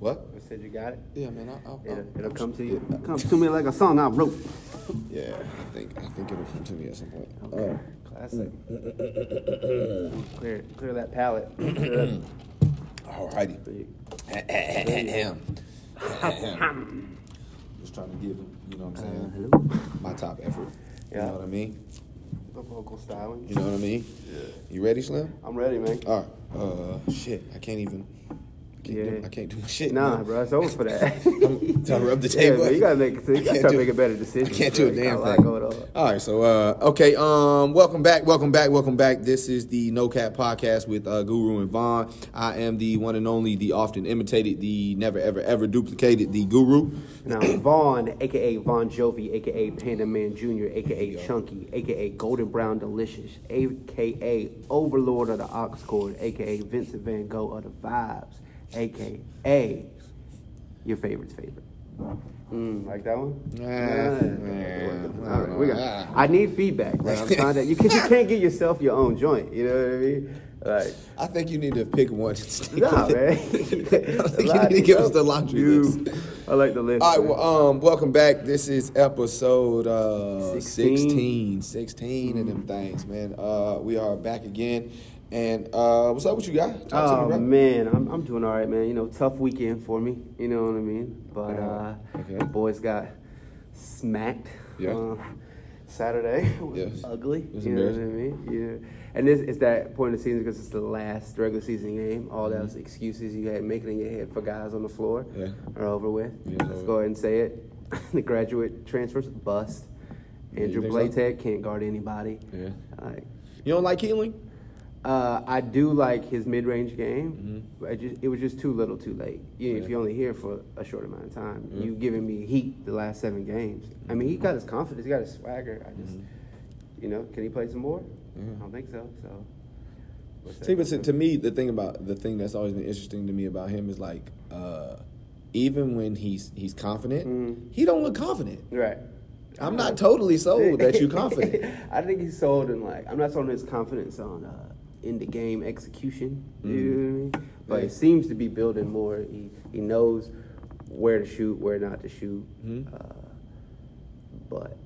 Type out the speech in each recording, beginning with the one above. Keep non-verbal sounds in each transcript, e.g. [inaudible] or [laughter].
What? I said you got it. Yeah, man. I, I, It'll, it'll I'm come s- to you. yeah, Come to me like a song I wrote. Yeah, I think I think it'll come to me at some point. Okay. Classic. clear, clear that palate. Clear that- alrighty. so you- Ahem. Ahem. [laughs] Just trying to give him, you know what I'm Uh, saying? hello. My top effort. Yeah. You know what I mean? The vocal styling. You know what I mean? Yeah. You ready, Slim? I'm ready, man. All right. Uh, shit. I can't even. I can't, do, Yeah. I can't do my shit. Nah, man. bro, it's over for that. [laughs] I'm trying to rub the [laughs] table. man, you gotta make, you gotta start do- better decision. I can't do a damn thing. All right, so uh, okay, um, welcome back, welcome back, welcome back. This is the No Cap Podcast with uh, Guru and Von. I am the one and only, the often imitated, the never ever ever duplicated, the Guru. Now, [clears throat] Von, aka Von Jovi, aka Panda Man Jr., aka Chunky, aka Golden Brown Delicious, aka Overlord of the Aux Cord, aka Vincent Van Gogh of the Vibes, aka your favorite's favorite. Mm, like that one? Nah, Yeah. nah, All right, we got- nah. I need feedback, man. I'm trying to, you, cause you [laughs] can't get yourself your own joint. You know what I mean? Like, I think you need to pick one and stick nah, with man. [laughs] I think you need to give us the laundry You- list. I like the list. All right, man. well, um, welcome back. This is episode uh, 16. 16. 16 of them things, man. Uh, we are back again. And uh, what's up? What you got? Talk to Oh me, man, I'm, I'm doing all right, man. You know, tough weekend for me. You know what I mean? But uh, Uh-huh. Okay. the boys got smacked. Yeah. Uh, Saturday [laughs] was Yes. ugly. Was you know what I mean? Yeah. And this is that point of the season because it's the last regular season game. All those excuses you had making in your head for guys on the floor Mm-hmm. Yeah. are over with. Yeah, Let's over. go ahead and say it. [laughs] the graduate transfers bust. Yeah, Andrew think so? Can't guard anybody. Yeah. Like, You don't like Keeling? Uh, I do like his mid-range game, Mm-hmm. but I just, it was just too little, too late. You, If you're only here for a short amount of time, Yeah. you giving me heat the last seven games. I mean, he got his confidence, he got his swagger. I just, you know, can he play some more? Yeah. I don't think so. So, what's? See, but to, to me, the thing about the thing that's always been interesting to me about him is like, uh, even when he's he's confident, Mhm. he don't look confident. right. I'm not totally sold that you're [laughs] confident. I think he's sold in like I'm not sold in his confidence on uh, in the game execution. You know what I mean? But Mm. Yeah. he seems to be building more. He he knows where to shoot, where not to shoot. Mhm. Uh, but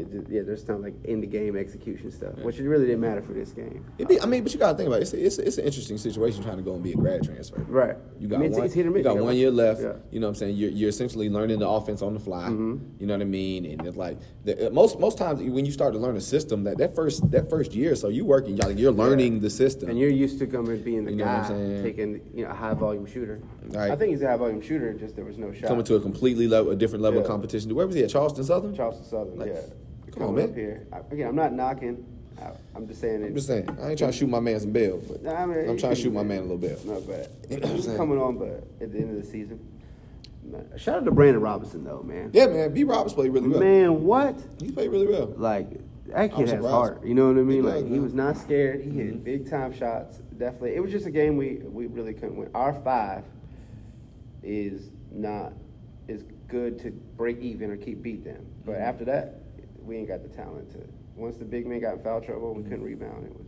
it just, yeah, there's some like in the game execution stuff, which it really didn't matter for this game. It be, I mean, but you gotta think about it. It's, it's, it's an interesting situation trying to go and be a grad transfer. Right. You got I mean, one. it's miss. You got one year left. Yeah. You know what I'm saying? You're, you're essentially learning the offense on the fly. Mhm. You know what I mean? And it's like the, uh, most most times when you start to learn a system, that that first that first year, so you working, like you're learning the system. And you're used to coming being the You know what I'm guy taking you know a high volume shooter. Right. I think he's a high volume shooter. Just there was no shot. coming to a completely level, a different level of competition. Where was he at? Charleston Southern. Charleston Southern. Like, yeah. Come on, man. Up here. I, again, I'm not knocking. I, I'm just saying. It, I'm just saying, I ain't trying to shoot my man some bail, but Nah, I mean, he trying to shoot my man a little bail. No, but [clears throat] he's coming on. But at the end of the season, man, shout out to Brandon Robinson though, man. Yeah, man. B. Roberts played really well. Man, what? He played really well. Like that kid has heart. You know what I mean? He like does, he man. Mm-hmm. was not scared. He hit big time shots. Definitely, it was just a game we we really couldn't win. Our five is not is good to break even or keep beat them. But Mm-hmm. after that, we ain't got the talent to. Once the big man got in foul trouble, we couldn't rebound. It was.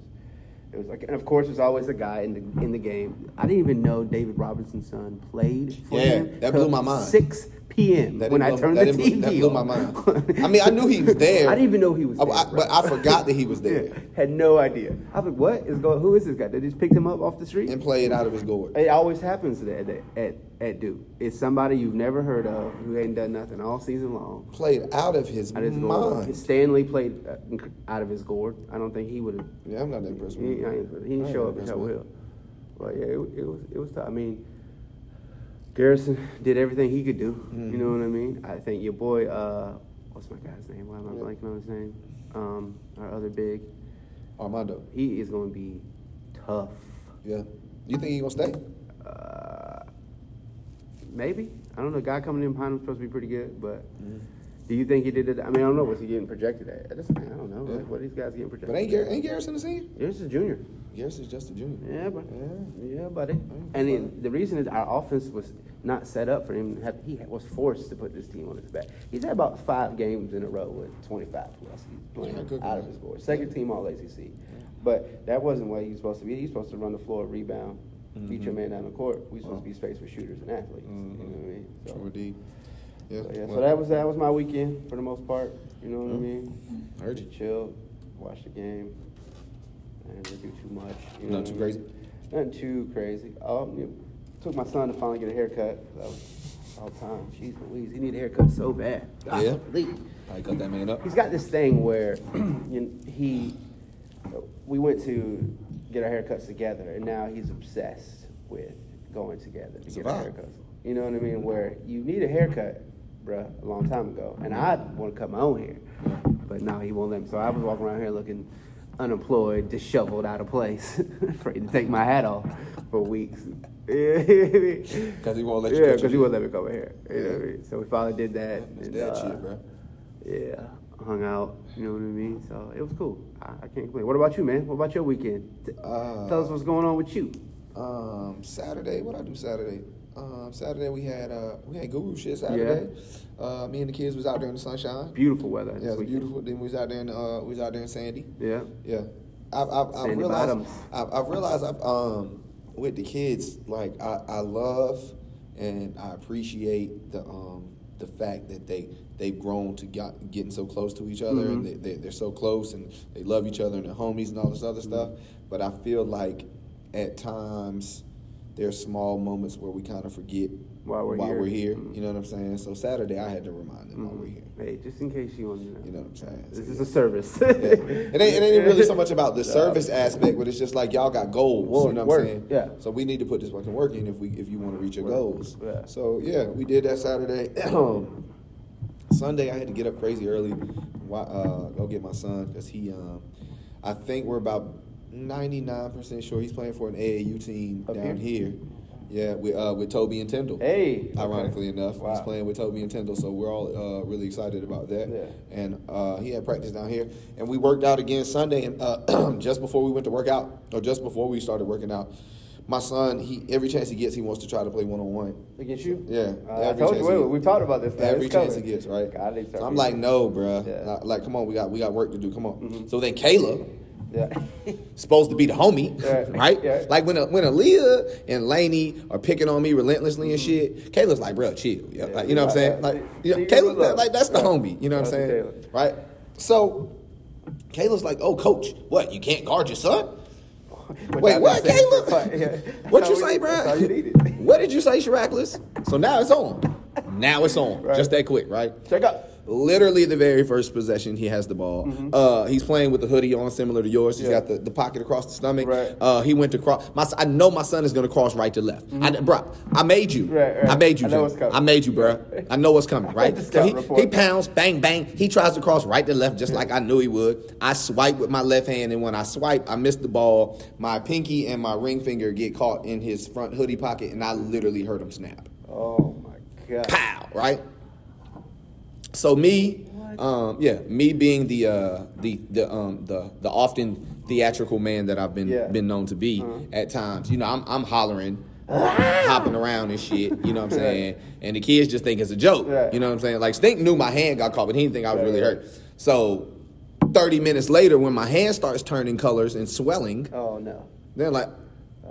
It was like, and of course, there's always a guy in the in the game. I didn't even know David Robinson's son played for Yeah, him. that blew my mind. Six p.m. That when I turned the TV that blew my mind. [laughs] I mean, I knew he was there. I didn't even know he was I- there. I- bro. but I forgot that he was there. [laughs] Yeah, had no idea. I was like, what is going? Who is this guy? They just picked him up off the street. and played out of his gourd. It always happens at, at, at, at Duke. It's somebody you've never heard of who ain't done nothing all season long. Played out of his Out of his gourd. mind. Stanley played uh, out of his gourd. I don't think he would have. Yeah, I'm not that impressed with him. Ain't- he didn't show up with will. But yeah, it, it was it was tough. I mean, Garrison did everything he could do. Mm-hmm. You know what I mean? I think your boy, uh, what's my guy's name? Why am I Yeah. blanking on his name? Um, our other big. Armando. He is going to be tough. Yeah. You think he gonna stay? Uh, maybe. I don't know. Guy coming in behind him supposed to be pretty good, but mm-hmm. do you think he did it? I mean, I don't know. What's he getting projected at? That's, I don't know. Yeah. Like, what are these guys getting projected? But ain't Gar- ain't Garrison the senior? Is junior. Garrison's just a junior. Yeah, but Yeah. yeah, buddy. And it, the reason is our offense was not set up for him. To have, he was forced to put this team on his back. He's had about five games in a row with 25 plus. He's playing Yeah, out of his board. Second team All ACC. But that wasn't what he was supposed to be. He's supposed to run the floor, rebound, beat your man down the court, we supposed to be space for shooters and athletes. You know what I mean? So, Sure did. Yeah. so, yeah, well, so that was that was my weekend for the most part. You know what I mean? I Heard you. Chill, watched the game. I didn't really do too much. You know I too mean? Nothing too crazy. Um, you know, took my son to finally get a haircut. That was all time. Jeez Louise, he need a haircut so bad. God, Yeah? believe. I cut that man up. He's got this thing where you know, he, we went to get our haircuts together, and now he's obsessed with going together to It's get a our haircuts. You know what I mean? Where you need a haircut, bruh, a long time ago, and I want to cut my own hair, but now he won't let me. So I was walking around here looking unemployed, disheveled, out of place, [laughs] afraid to take my hat off for weeks. [laughs] Because he won't let you Yeah, because he won't let me come here. You know what I mean? So we finally did that. That's and, that uh, shit, bro. yeah, hung out. You know what I mean? So it was cool. I, I can't complain. What about you, man? What about your weekend? T- Uh, Tell us what's going on with you. Um, Saturday, what I do Saturday? Um, Saturday we had uh we had guru shit Saturday. Uh, me and the kids was out there in the sunshine. Beautiful weather. Yeah, it was beautiful. Then we was out there in uh we was out there in Sandy. Yeah. Yeah, I've I've, I've Sandy realized I've, I've realized I've um with the kids like I, I love and I appreciate the um the fact that they they've grown to get, getting so close to each other they, Mm-hmm. they, they're so close and they love each other and they're homies and all this other stuff. Mm-hmm. But I feel like at times there are small moments where we kind of forget Why we're why here. we're here. Mhm. You know what I'm saying? So Saturday I had to remind them why we're here. Hey, just in case you want to know. You know what I'm saying? This So, is a service. [laughs] yeah. It ain't, it ain't really so much about the [laughs] service aspect, but it's just like y'all got goals. You know what I'm saying? yeah. So we need to put this fucking work in if we if you want to reach your Work, goals. yeah. So yeah, we did that Saturday. [clears throat] Sunday I had to get up crazy early, uh, go get my son because he, um, I think we're about ninety nine percent sure he's playing for an AAU team Up down here? Yeah, with uh, with Toby and Tyndall. Hey, okay. Ironically enough, he's playing with Toby and Tyndall, so we're all uh, really excited about that. Yeah. And uh, he had practice down here, and we worked out again Sunday. And uh, [clears throat] just before we went to work out, or just before we started working out, my son, he every chance he gets, he wants to try to play one on one. Against you? Yeah, Uh, I told you. Wait, we've talked about this. man. Every It's chance he gets, right? God, so I'm like, no, bruh. Yeah. Like, come on, we got we got work to do. Come on. Mhm. So then Kayla, Yeah. [laughs] supposed to be the homie, Right. right? Yeah. Like when a, when Aaliyah and Lainey are picking on me relentlessly and shit, Kayla's like, bro, chill. Yeah, like, you know what I'm saying? Like, you know, Kayla, what's up? like that's the homie. You know what I'm saying? Right? So Kayla's like, oh, coach, what? You can't guard your son? [laughs] Which Wait, what? Yeah. What you say, bro? You. [laughs] What did you say, Shirackless? So now it's on. Now it's on. Right. Just that quick, right? Check out. Literally the very first possession, he has the ball. Uh, he's playing with the hoodie on, similar to yours. He's Mm-hmm. Yeah. got the, the pocket across the stomach. Right. Uh, he went to cross. My, I know my son is going to cross right to left. I, bro, I made you. Mm-hmm. Right, right. I made you. I know Jim. what's coming. I made you, bro. I know what's coming. [laughs] Right. So he, report. he pounds, bang, bang. He tries to cross right to left, just like I knew he would. I swipe with my left hand, and when I swipe, I miss the ball. My pinky and my ring finger get caught in his front hoodie pocket, and I literally heard him snap Oh my god. pow, right? So me, um, yeah, me being the uh, the the um, the the often theatrical man that I've been Yeah. been known to be Uh-huh. at times, you know, I'm I'm hollering, [laughs] hopping around and shit, you know what I'm saying? And the kids just think it's a joke, Right. you know what I'm saying? Like Stink knew my hand got caught, but he didn't think I was Right, really hurt. So. 30 minutes later, when my hand starts turning colors and swelling, Oh no. they're like,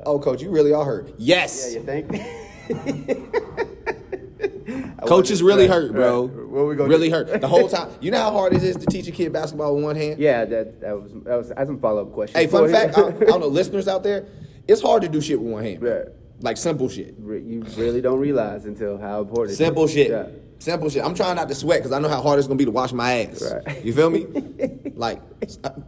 oh, coach, you really are hurt. Yes. Yeah, you think? [laughs] I Coach is really right, hurt, bro. right. What we gonna really do? hurt. The whole time. You know how hard it is to teach a kid basketball with one hand? Yeah, that that was that was. I had some follow up questions. Hey, fun fact, I, I don't know, [laughs] listeners out there, it's hard to do shit with one hand. Right. Like simple shit. You really don't realize until how important. it Simple shit. Yeah. Simple shit. I'm trying not to sweat because I know how hard it's gonna be to wash my ass. Right. You feel me? [laughs] like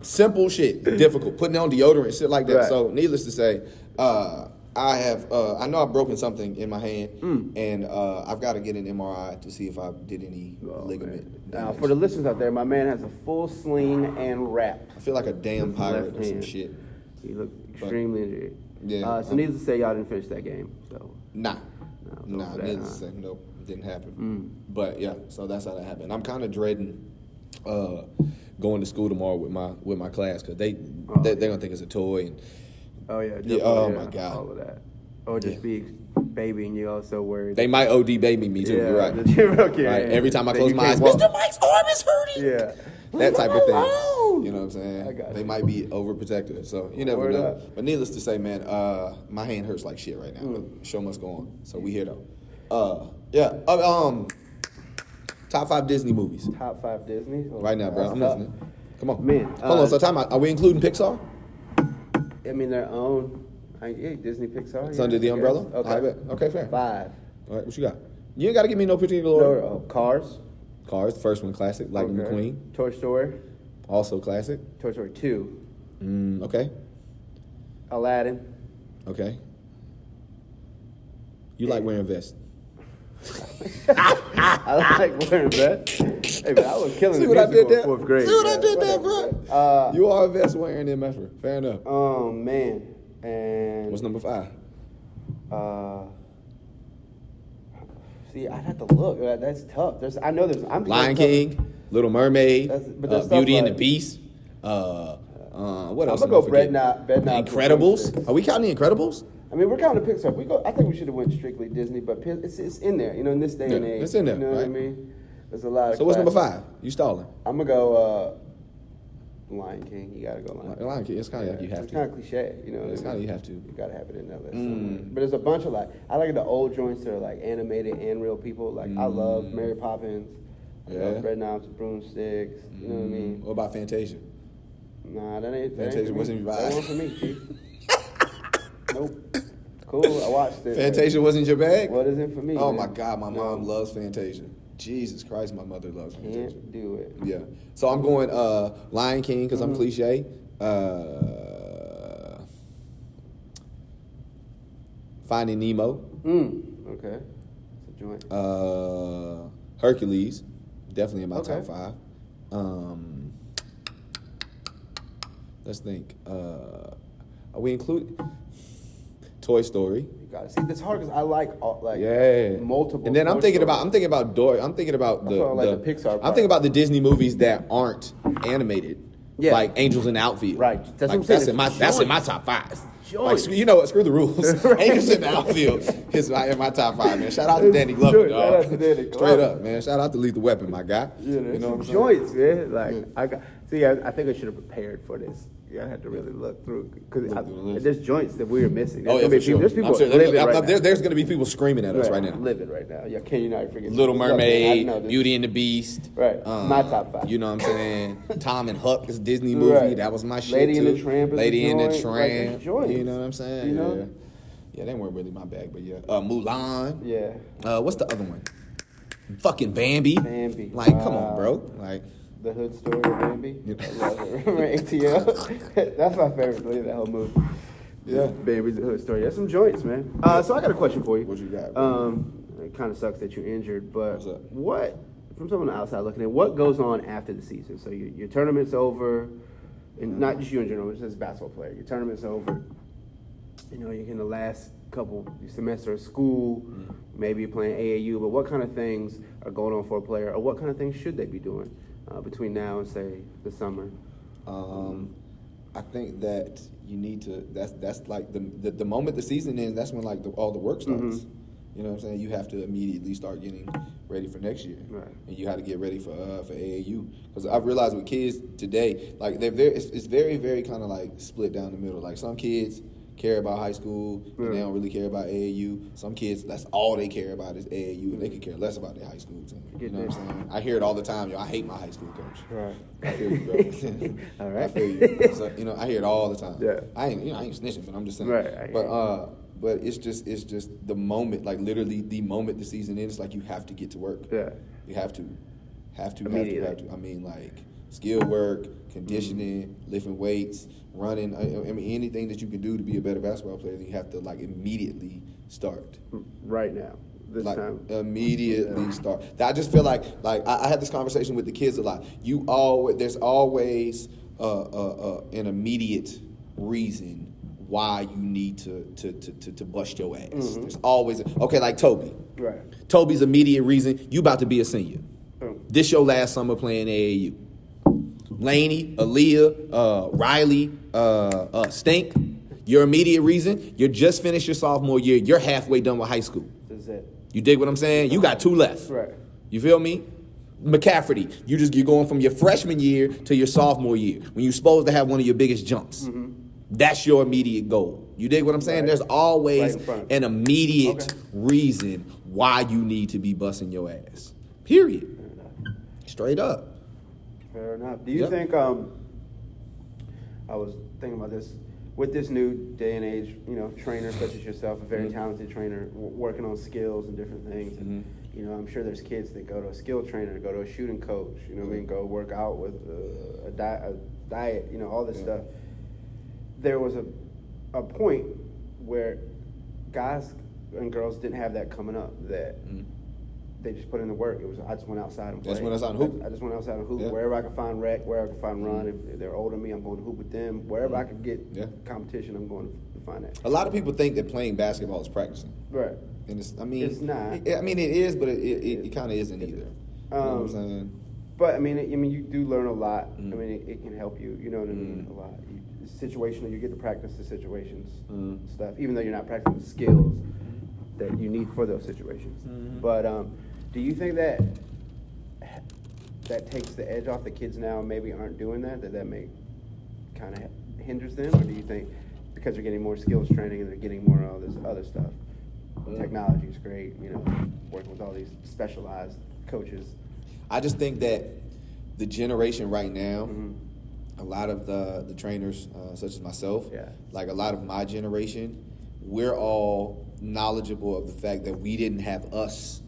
simple shit, difficult. Putting on deodorant, shit like that. Right. So, needless to say, uh, I have. Uh, I know I've broken something in my hand, Mm. and uh, I've got to get an MRI to see if I did any Oh, ligament. Now, for the listeners out there, my man has a full sling and wrap. I feel like a damn pirate or some shit. He looked extremely injured. Yeah, Uh, so um, needless to say, y'all didn't finish that game. So Nah. Nah, that, needless huh? to say, nope, didn't happen. Mm. But yeah, so that's how that happened. I'm kind of dreading uh, going to school tomorrow with my with my class because they, Oh. they they're gonna think it's a toy and oh yeah, Yeah, oh, my God. all of that, or just Yeah. be babying you also worried. they might OD baby me too. yeah, You're right. okay, [laughs] Right. Every time I close my eyes, walk- Mr. Mike's arm is hurting. Yeah. [laughs] That type of thing. You know what I'm saying? I got they you. might be overprotective, so you never Word know. up. But needless to say, man, uh, my hand hurts like shit right now. Mm. But show must go on. So we here though. Uh, yeah. Uh, um, top five Disney movies Top five Disney. Oh, right now, bro. I'm listening. Come on, Man, Hold uh, on. So time out. Are we including Pixar? I mean, their own. I, yeah, Disney Pixar. It's yeah, under the I umbrella. guess. Okay. I bet. Okay, fair. Five. All right, what you got? You ain't got to give me no particular No, order. uh, Cars. Cars, first one, classic. Lightning Okay. McQueen, Toy Story. also classic. Toy Story Two. Mm, okay, Aladdin. okay. You like wearing vests? [laughs] I like wearing vests. Hey man, I was killing See the what I did there? fourth grade. See what I did there, bro? Uh, you are a vest wearing MFer. Fair enough. oh man, and What's number five? Uh, see, I'd have to look. That's tough. There's, I know there's. I'm Lion tough. King, Little Mermaid, That's- but uh, stuff Beauty and the like- Beast. Uh, uh, what else? I'm gonna am I go Bread forgetting? Bed The Incredibles. Are we counting the Incredibles? I mean, we're kind of Pixar. We go. I think we should have went strictly Disney, but Pi- it's, it's in there. You know, in this day and Yeah, age. it's in there, You know what I right. mean? There's a lot. Of So what's number five? You stalling? I'm gonna go. uh Lion King. You gotta go Lion King. Lion King. It's kind of like you have it's to. kind of cliche, you know. It's kinda you have to. You gotta have it in there. list Mm. But there's a bunch of like I like the old joints that are like animated and real people. Like I love Mm. Mary Poppins. I Yeah. love Bedknobs Broomsticks. You know what I mean? What about Fantasia? Nah, that ain't. That Fantasia ain't wasn't your That vibe. wasn't for me, chief. nope. Cool. I watched it. Fantasia wasn't your bag? What isn't for me? Oh man. my God, my No. mom loves Fantasia. Jesus Christ, my mother loves Fantasia. Can't do it. Yeah. So I'm going uh, Lion King because Mm-hmm. I'm cliche. Uh, Finding Nemo. Mm. Okay. It's a joint. Uh, Hercules. Definitely in my Okay. top five. Um, let's think. Uh, are we include Toy Story? Gotta see. It's hard because I like all, like Yeah. multiple. And then I'm thinking Stories. about I'm thinking about Dory. I'm thinking about the, like the Pixar I'm thinking about the Disney movies that aren't animated. Yeah. Like Angels in the Outfield. Right. That's what I'm saying. That's in my that's in my top five. Like you know what? Screw the rules. Right. [laughs] [laughs] Angels in the Outfield is my, in my top five, man. Shout out to Danny Glover, dog. Shout out to Danny Straight up, man. Shout out to Lethal Weapon, my guy. Yeah, you know what I'm saying? joints, man. Like I got. See, I, I think I should have prepared for this. Yeah, I had to really look through because Look through the list. there's joints that we are missing. Oh There's yeah, gonna be for sure. There's people sure, right there- there's going to be people screaming at us right now. Living right now. Yeah, can you not forget Little Look, man, I Mermaid, Beauty and the Beast. Right. My top five. You know what I'm saying? [laughs] Tom and Huck is a Disney movie. Right. That was my shit. Lady and too. the Tramp Lady and the. Like, Tramp. it's you know what I'm saying? You know? Yeah. Yeah, they weren't really my bag, but yeah. Uh, Mulan. Yeah. Uh, what's the other one? Fucking Bambi. Bambi. Like, come on, bro. Like, The Hood Story of Bambi. Yeah. I love it. Remember ATL? That's my favorite. movie, at that whole movie. Yeah. Bambi's the Hood Story. That's some joints, man. Uh, so I got a question for you. What you got, bro? Um, it kind of sucks that you're injured, but What's up? what, from someone outside looking at, what goes on after the season? So your, your tournament's over, and not just you in general, just as a basketball player. Your tournament's over. You know, you're in the last couple semester of school. Mm-hmm. Maybe you're playing AAU, but what kind of things are going on for a player, or what kind of things should they be doing uh, between now and say the summer? Um, I think that you need to. That's that's like the the, the moment the season ends. That's when like the, all the work starts. Mhm. You know what I'm saying? You have to immediately start getting ready for next year, Right. and you have to get ready for uh, for AAU. Because I've realized with kids today, like they're very, it's, it's very very kind of like split down the middle. Like some kids care about high school and they don't really care about AAU. Some kids, that's all they care about is AAU, and they could care less about their high school team. You know what I'm saying? I hear it all the time. Yo, I hate my high school coach. Right. I feel you, bro. [laughs] All right. I feel you. So, you know, I hear it all the time. Yeah. I ain't, you know, I ain't snitching, but I'm just saying. Right, But uh, but it's just, it's just the moment, like literally the moment the season ends, like you have to get to work. Yeah. You have to, have to, have to, have to. I mean, like skill work, conditioning, lifting weights, running. I, I mean, anything that you can do to be a better basketball player, you have to like immediately start Right now, this like time. immediately start. I just feel like like I, I had this conversation with the kids a lot. You always there's always uh, uh, uh, an immediate reason why you need to to to, to, to bust your ass. There's always okay, like Toby. Right. Toby's immediate reason you about to be a senior. Boom. This your last summer playing AAU. Laney, Aaliyah, uh, Riley, uh, uh, Stink. Your immediate reason you're just finished your sophomore year. You're halfway done with high school. This is it. You dig what I'm saying? You got two left. Right. You feel me? McCafferty, you just you're going from your freshman year to your sophomore year when you're supposed to have one of your biggest jumps. That's your immediate goal. You dig what I'm saying? Right. There's always Right an immediate Okay. reason why you need to be busting your ass. Period. Straight up. Fair enough. Do you Yep. think? Um, I was thinking about this with this new day and age. You know, trainer such as yourself, a very Mhm. talented trainer, w- working on skills and different things. And, Mhm. you know, I'm sure there's kids that go to a skill trainer, go to a shooting coach. You know, what I mean, go work out with uh, a, di- a diet. You know, all this Yeah. stuff. There was a a point where guys and girls didn't have that coming up. That Mhm. They just put in the work. It was I just went outside and played. Just went outside and hoop. I, I just went outside and hoop Yeah. wherever I could find rec, wherever I could find run. Mhm. If they're older than me, I'm going to hoop with them. Wherever I could get Yeah. competition, I'm going to find that. A lot of people think that playing basketball is practicing. Right. And it's, I mean, It's not. I mean, it is, but it, it, it, kind of isn't either. is. you know what I'm Um, saying? But I mean, it, I mean, you do learn a lot. Mhm. I mean, it, it can help you. You know what I mean? Mhm. A lot. You, situational. You get to practice the situations and stuff, even though you're not practicing the skills that you need for those situations. Mhm. But um, do you think that that takes the edge off the kids now? and Maybe aren't doing that. That that may kind of hinders them, or do you think because they're getting more skills training and they're getting more of all this other stuff? Mm. Technology is great. You know, working with all these specialized coaches. I just think that the generation right now, Mhm. a lot of the the trainers, uh, such as myself, Yeah. like a lot of my generation, we're all knowledgeable of the fact that we didn't have us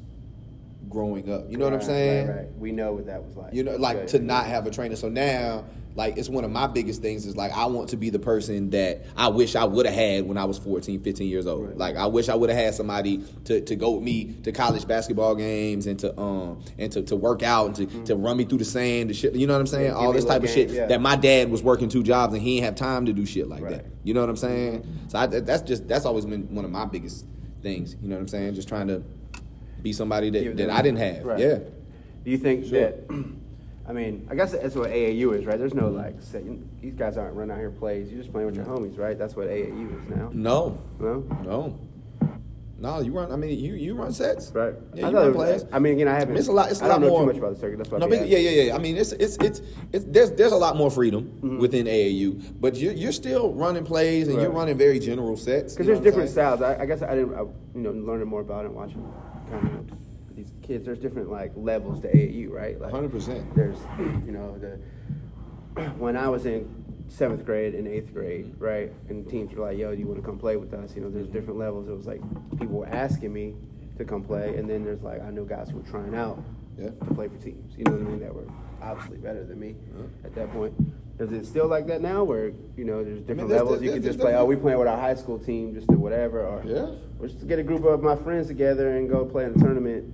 growing up. You know what I'm saying? Right, right. We know what that was like. You know, like Good. to not have a trainer. So now, like, it's one of my biggest things is like, I want to be the person that I wish I would have had when I was 14, 15 years old. Right. Like, I wish I would have had somebody to, to go with me to college basketball games and to um and to, to work out and to, to run me through the sand and shit. You know what I'm saying? Yeah, All this type of shit yeah. that my dad was working two jobs and he didn't have time to do shit like that. You know what I'm saying? So I, that's just that's always been one of my biggest things. You know what I'm saying? Just trying to be somebody that, that I didn't have. Right. Yeah. Do you think Sure. that? I mean, I guess that's what AAU is, right? There's no like, say, these guys aren't running out here plays. You're just playing with your homies, right? That's what AAU is now. No. No. No. No, you run. I mean, you you run sets, Right. Yeah, I you run plays. I mean, again, I haven't. It's a lot. It's a I lot don't know more. too much about the circuit. That's why. no, but yeah, yeah, yeah. I mean, it's it's it's, it's there's there's a lot more freedom Mhm. within AAU, but you're you're still running plays and you're running very general sets. Because there's what different styles. I, I guess I didn't, I, you know, learning more about it and watching kind of these kids. There's different like levels to AAU, right? Like 100%. There's, you know, the [clears throat] when I was in seventh grade and eighth grade, right, and teams were like, "Yo, do you want to come play with us?" You know, there's mm-hmm. different levels. It was like people were asking me to come play, and then there's like I know guys who were trying out Yeah. to play for teams. You know what I mean? That were obviously better than me Yeah. at that point. Is it still like that now, where you know there's different there's- levels? you can just play. Oh, we playing with our high school team, just do whatever, or Yeah. or just get a group of my friends together and go play in a tournament.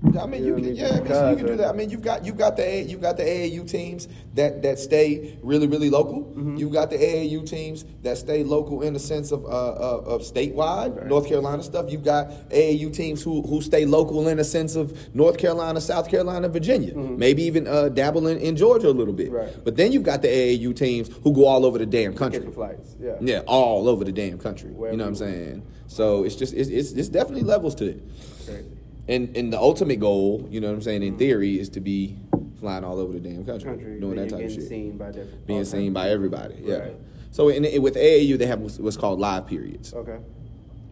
I mean, You you know can, I mean? yeah, I mean, so you can do that. I mean, you've got you've got the A, you've got the AAU teams that that stay really really local. Mm-hmm. You've got the AAU teams that stay local in the sense of uh, uh, of statewide Right. North Carolina stuff. You've got AAU teams who who stay local in the sense of North Carolina, South Carolina, Virginia, maybe even uh, dabble in, in Georgia a little bit. Mm-hmm. Right. But then you've got the AAU teams who go all over the damn country. Catching flights, yeah. Yeah, all over the damn country. Wherever you know what I'm saying? So it's just it's, it's it's definitely levels to it. And and the ultimate goal, you know what I'm saying, in theory, is to be flying all over the damn country, Country, doing that type of shit, seen by different, being seen by everybody. Yeah. Right. So in, in- with AAU, they have what's, what's called live periods. Okay.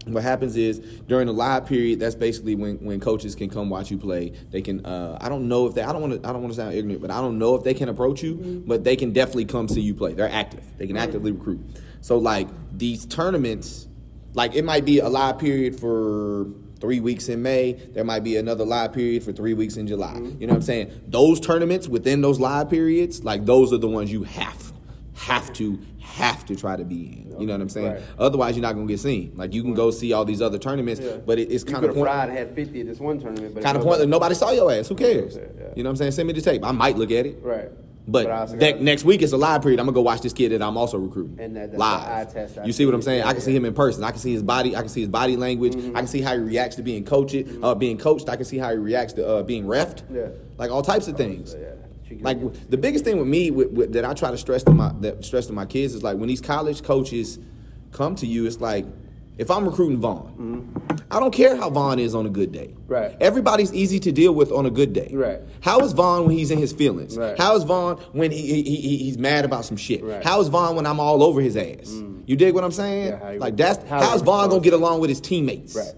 What happens is during the live period, that's basically when, when coaches can come watch you play. They can. Uh, I don't know if they. I don't want to. I don't want to sound ignorant, but I don't know if they can approach you. Mm-hmm. But they can definitely come see you play. They're active. They can actively recruit. So like these tournaments, like it might be a live period for three weeks in May. There might be another live period for three weeks in July. Mm-hmm. You know what I'm saying? Those tournaments within those live periods, like those are the ones you have have to have to try to be in. You know what I'm saying? Right. Otherwise, you're not gonna get seen. Like you can go see all these other tournaments, Yeah. but it, it's kind of point, fried had 50 at this one tournament, but kind of point. nobody- Nobody saw your ass. Who cares? Yeah. You know what I'm saying? Send me the tape. I might look at it. Right. But, also next week it's a live period. I'm gonna go watch this kid that I'm also recruiting And that- that's live. the eye test you see what I'm saying? I can see him in person. I can see his body. I can see his body language. I can see how he reacts to being coached. Uh, being coached. I can see how he reacts to uh, being refed. Yeah. Like all types of things. So, yeah. Like the biggest thing with me with, with, that I try to stress to my that stress to my kids is like when these college coaches come to you, it's like if I'm recruiting Von, I don't care how Von is on a good day. Mm-hmm. Right. Everybody's easy to deal with on a good day. Right. How is Von when he's in his feelings? Right. How is Von when he, he, he he's mad about some shit? Right. Mm. How is Von when I'm all over his ass? You dig what I'm saying? Yeah, how like that's how how is Von gonna get along with his teammates? Right.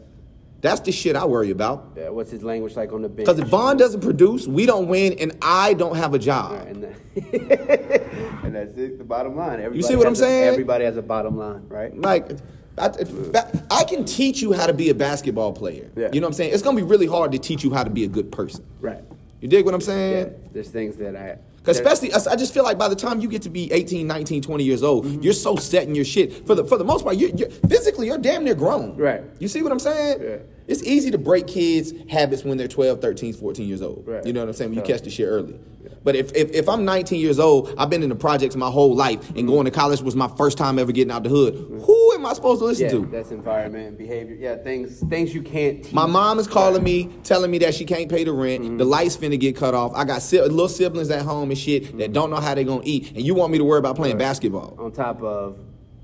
That's the shit I worry about. Yeah, what's his language like on the bench? Because if Von doesn't produce, we don't win, and I don't have a job. Right, and, [laughs] and that's it. The bottom line. Everybody you see what I'm has a- saying? everybody has a bottom line, right? Like, I, I can teach you how to be a basketball player. Yeah. You know what I'm saying? It's gonna be really hard to teach you how to be a good person. Right. You dig what I'm Yeah. saying? There's things that I. Especially, I I just feel like by the time you get to be 18, 19, 20 years old, Mm-hmm. you're so set in your shit. For the for the most part, you're, you're physically you're damn near grown. Right. You see what I'm saying? Yeah. It's easy to break kids' habits when they're 12, 13, 14 years old. Right. You know what I'm saying? When you catch the shit early. But if, if, if I'm 19 years old, I've been in the projects my whole life, and Mm-hmm. going to college was my first time ever getting out the hood. Who am I supposed to listen yeah, to? that's environment, behavior. Yeah, things things you can't. Teach. My mom is calling me, telling me that she can't pay the rent. Mm-hmm. The lights finna get cut off. I got si- little siblings at home and shit Mm-hmm. that don't know how they're gonna eat, and you want me to worry about playing basketball? on top of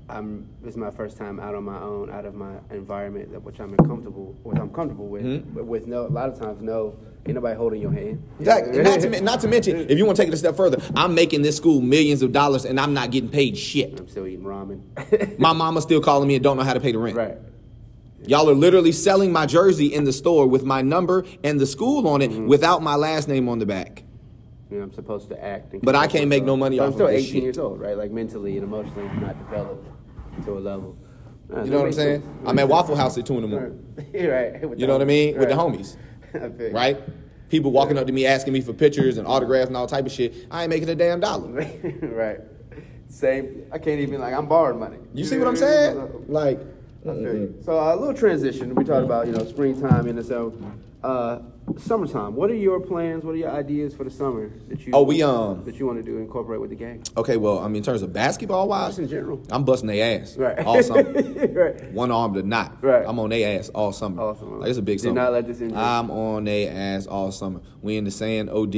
I'm this is my first time out on my own, out of my environment that which I'm comfortable which I'm comfortable with. Mm-hmm. But with no a lot of times no ain't nobody holding your hand. That- not, to, not to mention, if you want to take it a step further, I'm making this school millions of dollars and I'm not getting paid shit. I'm still eating ramen. [laughs] My mama's still calling me and don't know how to pay the rent. right. Y'all are literally selling my jersey in the store with my number and the school on it Mm-hmm. without my last name on the back. You know, I'm supposed to act. But I can't make no money off I'm still this 18 shit. years old, right? Like mentally and emotionally, I'm not developed to a level. You know what I'm saying? I'm at Waffle House at 2 in the morning. right. [laughs] You know what I mean? With the homies. [laughs] You. Right? People walking up to me asking me for pictures and autographs and all type of shit. I ain't making a damn dollar. [laughs] right. Same. I can't even like I'm borrowing money. You see what I'm saying? Like, I feel you. So uh, a little transition. We talked about you know springtime and so uh, summertime. What are your plans? What are your ideas for the summer that you Oh, we, um, that you want to do incorporate with the gang? okay, well, I mean, in terms of basketball wise, Just in general. I'm busting their ass Right. all summer. [laughs] right. One arm to not. Right. I'm on their ass all summer. All summer. Like, it's a big Do summer. not let this injure. I'm on their ass all summer. We in the sand, OD.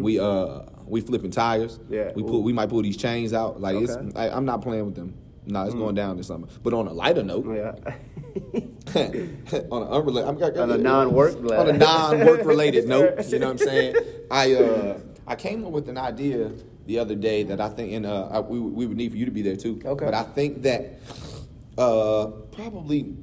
We uh we flipping tires. Mm-hmm. Yeah. We pull we might pull these chains out. Like Okay. it's I, I'm not playing with them. No, it's going down this summer. But on a lighter note, yeah. [laughs] on an unrelated, I'm, On a non-work [laughs] on a non-work related note, [laughs] you know what I'm saying? I uh, I came up with an idea the other day that I think, and uh, I, we we would need for you to be there too. Okay. But I think that uh, probably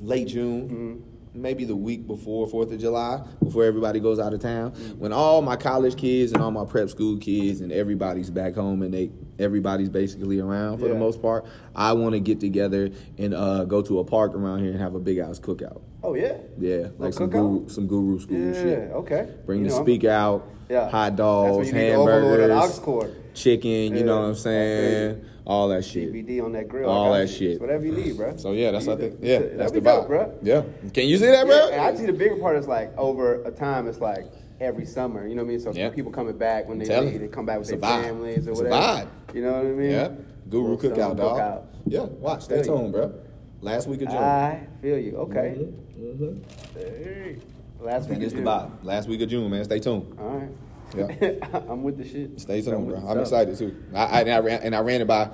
late June. Mm-hmm. Maybe the week before Fourth of July, before everybody goes out of town, when all my college kids and all my prep school kids and everybody's back home and they everybody's basically around for the most part, I want to get together and uh, go to a park around here and have a big house cookout. oh yeah. Yeah, like some guru, some guru school Yeah. shit. Okay. Bring You the know, speaker out, Yeah. hot dogs, you need the overlord of the hamburgers. Chicken. You Yeah. know what I'm saying? All that shit. DVD on that grill. All that you. shit. It's Whatever you need, bro. So yeah, that's I think. Yeah, Yeah, that'd that's be the vibe, bro. Yeah, can you see that, bro? Yeah, and actually, the bigger part is like over a time. It's like every summer. You know what I mean? So Yeah. people coming back when they leave, they come back with It's their families or It's a whatever. vibe. You know what I mean? Yeah, guru Little cookout, dog. cookout. Yeah, watch. Stay Feel tuned, bro. Last week of June. I feel you. Okay. Mhm. Hey. Last week That is of the June. vibe. Last week of June, man. Stay tuned. All right. Yeah. [laughs] I'm with the shit. Stay tuned, bro. I'm excited too. I, I, and I ran and I ran it by.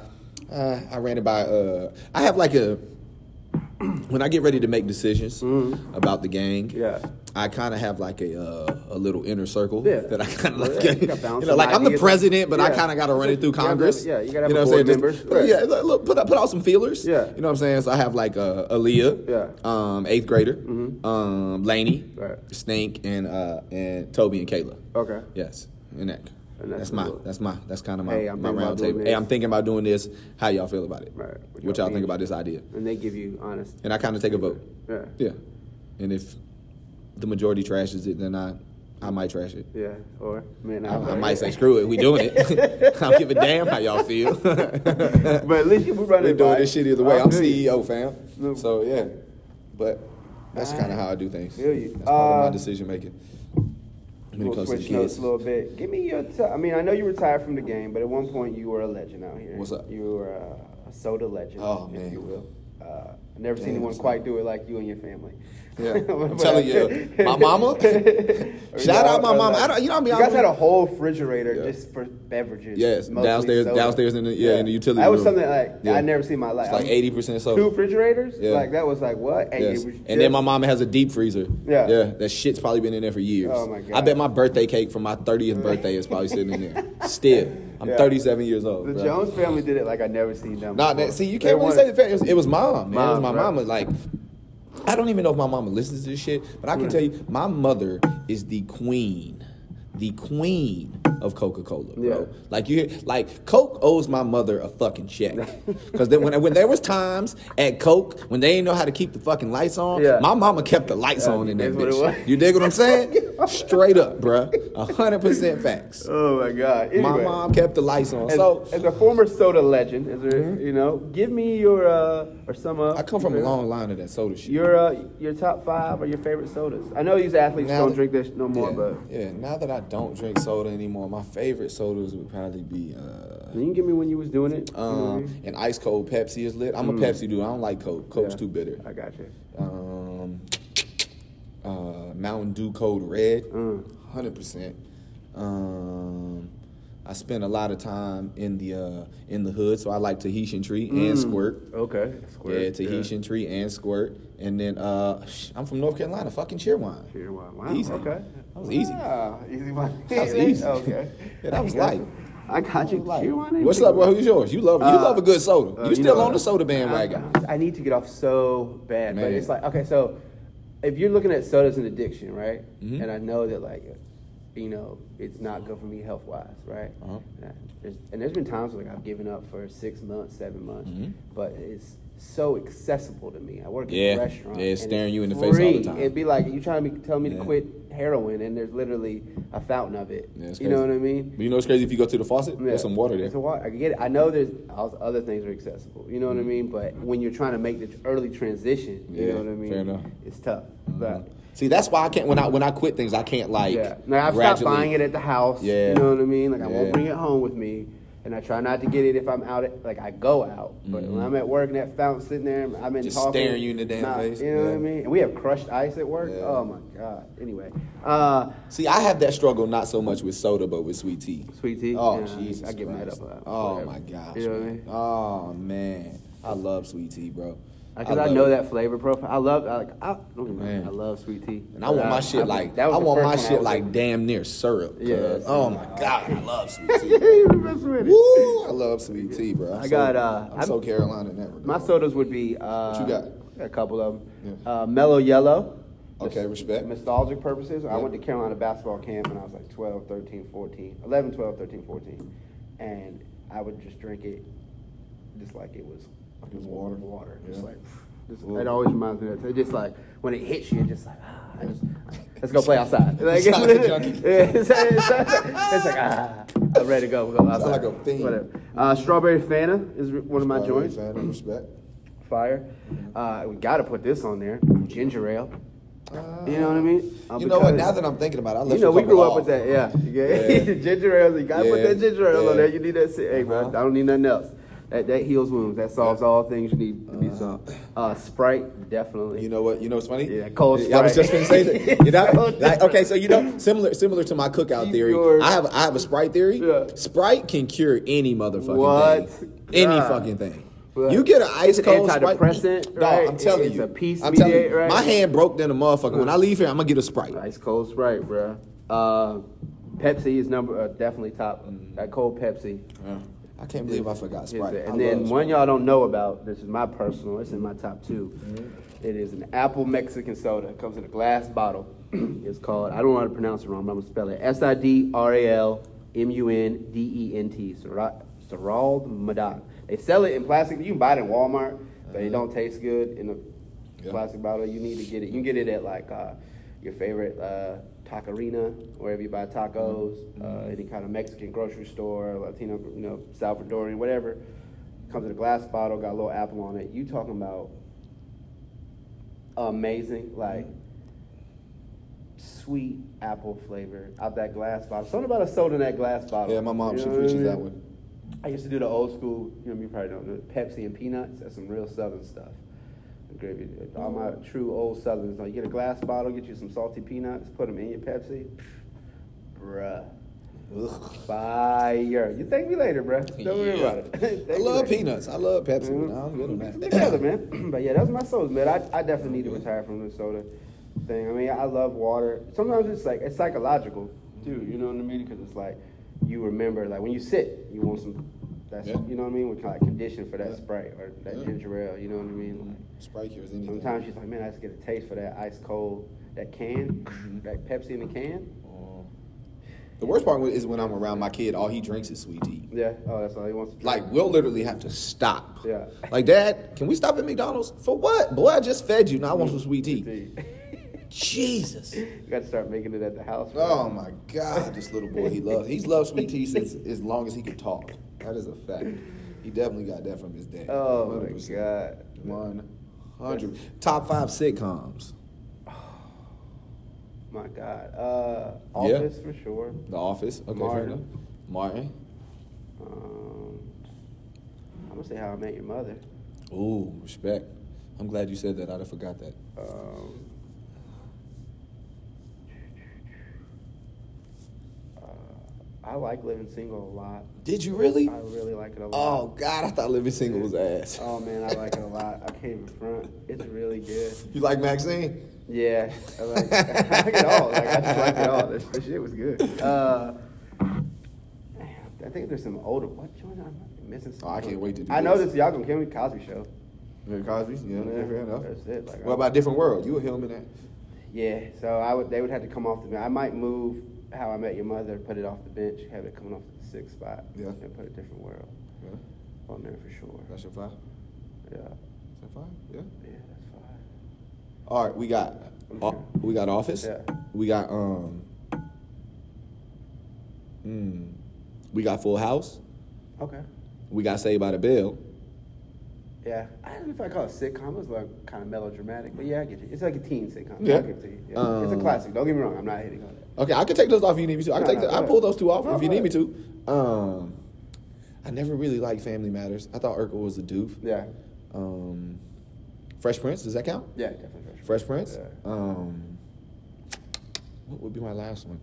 Uh, I ran it by. Uh, I have like a. [clears throat] When I get ready to make decisions about the gang, Mm-hmm. Yeah. I kind of have like a uh, a little inner circle Yeah. that I kind of like. yeah, you [laughs] you, know, like I'm the president, but I kind of got to run it through You Congress. yeah, you gotta have know a what I'm board members. Just- Right. Yeah, look, put out, put out some feelers. Yeah. you know what I'm saying. So I have like uh, Aaliyah, Yeah. um, eighth grader, um, Laney, Right. Stink, and uh, and Toby and Kayla. Okay. Yes, and that. And that's that's, my, that's my, that's kind of my, Hey, I'm my round table. Hey, I'm thinking about doing this. How y'all feel about it? Right. What y'all think think? about this idea? And they give you honest. And I kind of take a vote. Yeah. Yeah. And if the majority trashes it, then I, I might trash it. Yeah. Or man, I, I might say [laughs] screw it, we doing it. [laughs] I don't give a damn how y'all feel. [laughs] But at least you run We're it doing this shit either way. I I'm. CEO, fam. No. So yeah, but that's kind of how I do things. That's part of Uh, my decision making We'll comes to notes a little bit. Give me your. T- I mean, I know you retired from the game, but at one point you were a legend out here. What's up? You were a, a soda legend, Oh, if man. you will. Uh, I've never seen anyone quite do it like you and your family. Yeah, [laughs] I'm telling you, [laughs] my mama. [laughs] Shout out my mama. I don't, you know, I mean, you I guys mean- had a whole refrigerator Yeah. just for beverages. Yes, downstairs- soda. downstairs in the- yeah, in the utility That was room. something like Yeah. I never seen in my life. It's like 80% soda. Two refrigerators. Yeah. Like that was like what? And, Yes. And then my mama has a deep freezer. Yeah. Yeah. That shit's probably been in there for years. Oh, my God. I bet my birthday cake from my 30th birthday is probably sitting in there. Still. I'm Yeah. 37 years old. The bro. Jones family did it like I never seen them. Nah, that, see, you can't really wanted- say the fact. It was, it was mom, man. it was Mom, my mama. Like, I don't even know if my mama listens to this shit, but I can tell you, my mother is the queen, the queen of Coca Cola, bro. Yeah. Like you, hear, like Coke owes my mother a fucking check, [laughs] because when when there was times at Coke when they didn't know how to keep the fucking lights on, Yeah. my mama kept the lights Yeah, on in that that's what it bitch. You dig what I'm saying? [laughs] Straight up, bruh. a hundred percent facts. Oh my god. Anyway. My mom kept the lights on, As, so. as a former soda legend, is there, you know, give me your uh or some uh I come from a long line of that soda shit. your uh your top five or your favorite sodas. I know these athletes Now don't that- drink this no more, but yeah. Now that I don't drink soda anymore, my favorite sodas would probably be uh, you can give me when you was doing it. you know what I um, mean? an ice cold Pepsi is lit. I'm a Pepsi dude. I don't like Coke. Coke's Yeah. too bitter. I got you. Um, uh, Mountain Dew Code Red, Mm. hundred percent. Um, I spent a lot of time in the uh, in the hood, so I like Tahitian Treat and Squirt. Okay. Squirt. Yeah, Tahitian Treat and Squirt, and then uh, I'm from North Carolina. Fucking Cheerwine. Cheer one. Wow. Easy. Okay. That was easy. Wow. Easy one. [laughs] That was [laughs] easy. okay. [laughs] Yeah, that was light. I got you. Like, what's up, bro? Who's yours? You love you Uh, love a good soda. Uh, you still know, on the soda bandwagon? I, I need to get off so bad, but it's like okay, so if you're looking at sodas and addiction, right? Mhm. And I know that like, you know, it's not good for me health wise, right? Uh-huh. And, I- there's, and there's been times where, like I've given up for six months, seven months, Mhm. but it's so accessible to me. I work Yeah. in a restaurant. Yeah, it's staring you in the face all the time. It'd be like you trying to be, tell me Yeah. to quit heroin, and there's literally a fountain of it. Yeah, you know what I mean? But you know what's crazy? If you go to the faucet, Yeah. there's some water there. Some water. I get it. I know there's also other things are accessible. You know what I mean? But when you're trying to make the early transition, you know what I mean? fair enough. It's tough. Mm-hmm. But See, that's why I can't when I when I quit things, I can't like. yeah, now I've stopped buying it at the house. Yeah. you know what I mean? Like I won't bring it home with me. And I try not to get it if I'm out at like I go out, but when I'm at work and that fountain sitting there, I'm in Mm-hmm. Just talking, staring you in the damn face. You know what I mean? And we have crushed ice at work. Yeah. Oh my god. Anyway, uh, See, I have that struggle not so much with soda, but with sweet tea. sweet tea. Oh yeah, Jesus! I get mad Christ. up. about. Oh Whatever. my gosh! You know what I mean? Oh man, I love sweet tea, bro. Because I, love know it. that flavor profile. I love I, like I, don't get me wrong, Man. I love sweet tea. And I want my shit like that I want my shit like in. damn near syrup. Yeah, Oh my god, I love [laughs] sweet tea. You with it. Woo! I love sweet tea, bro. I'm I so- got, uh, I'm I'm- so Carolina in that regard. My sodas would be. Uh, What you got? A couple of them. Yeah. Uh, Mellow Yellow. Okay, respect. Nostalgic purposes. I went to Carolina basketball camp when I was like 12, 13, 14. 11, 12, 13, 14. And I would just drink it just like it was Like it water? Water. Just Yeah. like. Just, it always reminds me of that. It's just like when it hits you, it's just like, ah, I just, let's go play outside. [laughs] Like, sound like a junkie. [laughs] Yeah, it's, it's, it's like, ah, I'm ready to go. We'll go outside. like a fiend. Whatever. Uh, Strawberry Fanta is one of my joints. Fan, respect. Fire. Uh, we got to put this on there. Ginger ale. Uh, You know what I mean? Uh, You know what? because- Now that I'm thinking about it, I left you know, a we couple grew up off. with that. Yeah, [laughs] yeah. Yeah. ginger ale. You gotta put Yeah. that ginger ale on Yeah. there. You need that. Hey, bro, Uh-huh. I don't need nothing else. That that heals wounds. That solves all things you need to be solved. Uh, Sprite, definitely. You know what? You know what's funny? Yeah, cold Sprite. I was just gonna say that. You know, [laughs] So like, okay, so you know, similar similar to my cookout theory. yours. I have I have a Sprite theory. Yeah. Sprite can cure any motherfucking What? thing. Any fucking thing. Right. You get an ice It's cold Sprite. antidepressant, Dog, right? I'm telling It's you. a peace I'm telling mediator, you. right? My hand broke than a motherfucker. When I leave here, I'm gonna get a Sprite. Ice cold Sprite, bro. Uh, Pepsi is number uh, definitely top. That cold Pepsi. Yeah. I can't believe I forgot Sprite. I And then one y'all don't know about. This is my personal. It's in my top 2 Mm-hmm. It is an apple Mexican soda. It comes in a glass bottle. [clears throat] it's called. I don't know how to pronounce it wrong, but I'm gonna spell it. S I D R A L M U N D E N T. Serald. They sell it in plastic. You can buy it in Walmart, but it don't taste good in a Yeah. plastic bottle. You need to get it. You can get it at like uh, your favorite uh, taquerina, wherever you buy tacos, uh, any kind of Mexican grocery store, Latino, you know, Salvadorian, whatever. Comes in a glass bottle, got a little apple on it. You talking about amazing, like sweet apple flavor out that glass bottle. Something about a soda in that glass bottle. Yeah, my mom You she know I preaches mean? that one. I used to do the old school, you know, you probably don't know, Pepsi and peanuts. That's some real southern stuff. Gravy. All my true old Southerners. Like, you get a glass bottle, get you some salty peanuts, put them in your Pepsi. Bruh. Ugh. Fire. You thank me later, bruh. Don't worry Yeah. about it. [laughs] I love peanuts. I love Pepsi. Mhm. but I'm good on that. Together, man. [clears throat] but yeah, that's my soul, man. I, I definitely need to retire from the soda thing. I mean, I love water. Sometimes it's like it's psychological too. You know what I mean? Because it's like you remember, like when you sit, you want some. That's Yeah. you know what I mean. We're kind of conditioned for that Yeah. Sprite or that Yeah. ginger ale. You know what I mean? Like, Sprite cures anything. sometimes she's like, man, I just get a taste for that ice cold, that can, Mhm. that Pepsi in the can. Um, the worst part is when I'm around my kid. All he drinks is sweet tea. Yeah. Oh, that's all he wants. Like we'll literally have to stop. Yeah. Like, Dad, can we stop at McDonald's for what? Boy, I just fed you. Now I want some sweet tea. Jesus. [laughs] you got to start making it at the house. man. Oh my God, this little boy, he loves. He's loved sweet tea since as long as he could talk. That is a fact. He definitely got that from his dad. Oh my 100%. god. One hundred. Top five sitcoms. [sighs] My God. Uh. Office for sure. The Office. Okay, fair Martin. enough. Martin. Um, I'm gonna say How I Met Your Mother. Ooh, respect. I'm glad you said that. I'd have forgot that. Um, uh, I like Living Single a lot. Did you really? I really like it a lot. Oh. God, I thought Living Single was ass. Oh man, I like it a lot. I can't even front. It's really good. [laughs] You like Maxine? Yeah, I like, [laughs] I like it all. Like I just like it all. This, this shit was good. Uh, I think there's some older. What joint? I'm missing. Some Oh, I can't wait to do I know this. Y'all gonna kill me. Cosby Show. Bill Cosby. Yeah, Yeah, fair enough. That's it. Like, What I- about Different World? You a him in that? Yeah, so I would. They would have to come off the. I might move How I Met Your Mother, put it off the bench, have it coming off the sixth spot. Yeah. And put a different world Yeah, on there for sure. that's your five. Yeah. Is that five? Yeah. Yeah, that's fine. All right, we got uh, we got Office. Yeah. We got um. Mm, we got Full House. Okay. We got Saved by the Bell. Yeah, I don't know if I call it sitcom. It's like kind of melodramatic, but yeah, I get you. It's like a teen sitcom. Yeah. I'll give it to you. Yeah. it's a Um, classic. Don't get me wrong. I'm not hating on it. Okay, I can take those off if you need me to. I can No, take no, the, I pull those two off No, if you need me to. Um, I never really liked Family Matters. I thought Urkel was a doof. Yeah. Um, Fresh Prince, does that count? Yeah, definitely. for sure. Fresh Prince. Yeah. Um, what would be my last one?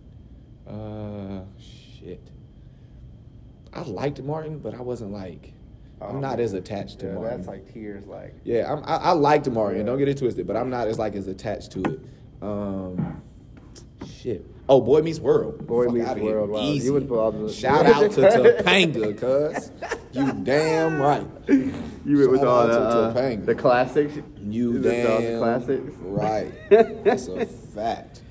Uh, shit. I liked Martin, but I wasn't like. I'm Oh, not as attached to yeah, Martin. That's like tears. Like Yeah, I'm, I, I liked Martin. Yeah. Don't get it twisted, but I'm not as like as attached to it. Um, shit. Oh, Boy Meets World. Boy Fuck Meets. World, wow. Easy. You would Shout out to Topanga, cuz. You damn right. you with all the, to uh, the classics. You all the damn classics. right. [laughs] That's a fact.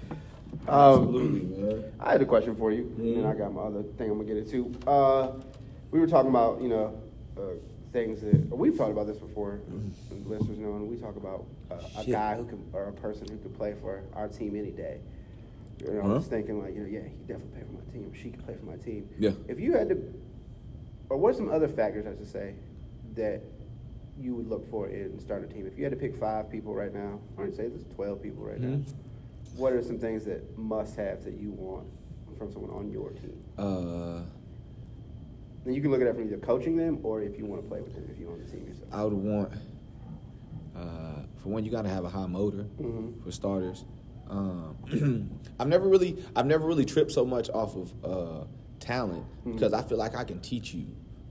Um, Absolutely, man. I had a question for you, and I got my other thing I'm gonna get into. Uh, we were talking about, you know, uh, things that we've talked about this before. and Listeners know, and we talk about uh, a guy who can, or a person who could play for our team any day. You know, I Uh-huh. was thinking like, you know, yeah, he definitely play for my team. She could play for my team. Yeah. If you had to, or what are some other factors, I should say, that you would look for in starting a team? If you had to pick five people right now, or say there's twelve people right now, Mhm. what are some things that must have that you want from someone on your team? Uh, And you can look at it from either coaching them or if you want to play with them if you're on the team yourself. I would want. Uh, for one, you gotta have a high motor. Mhm. For starters, um, [clears throat] I've never really, I've never really tripped so much off of uh, talent Mhm. because I feel like I can teach you.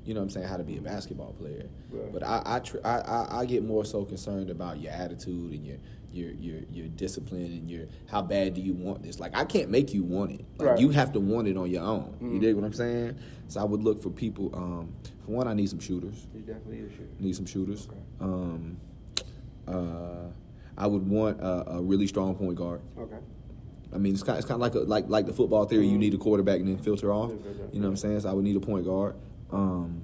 You know what I'm saying? How to be a basketball player. Right. But I I, tr- I I I get more so concerned about your attitude and your your your your discipline and your how bad do you want this? Like I can't make you want it. Like Right. you have to want it on your own. You Mhm. dig what I'm saying? So I would look for people. Um, for one, I need some shooters. You definitely need a shoot. Need some shooters. Okay. Um, uh, I would want a, a really strong point guard. Okay. I mean, it's kind, it's kind of like a, like like the football theory. You Mhm. need a quarterback and then filter off. You know what I'm saying? So I would need a point guard. Um,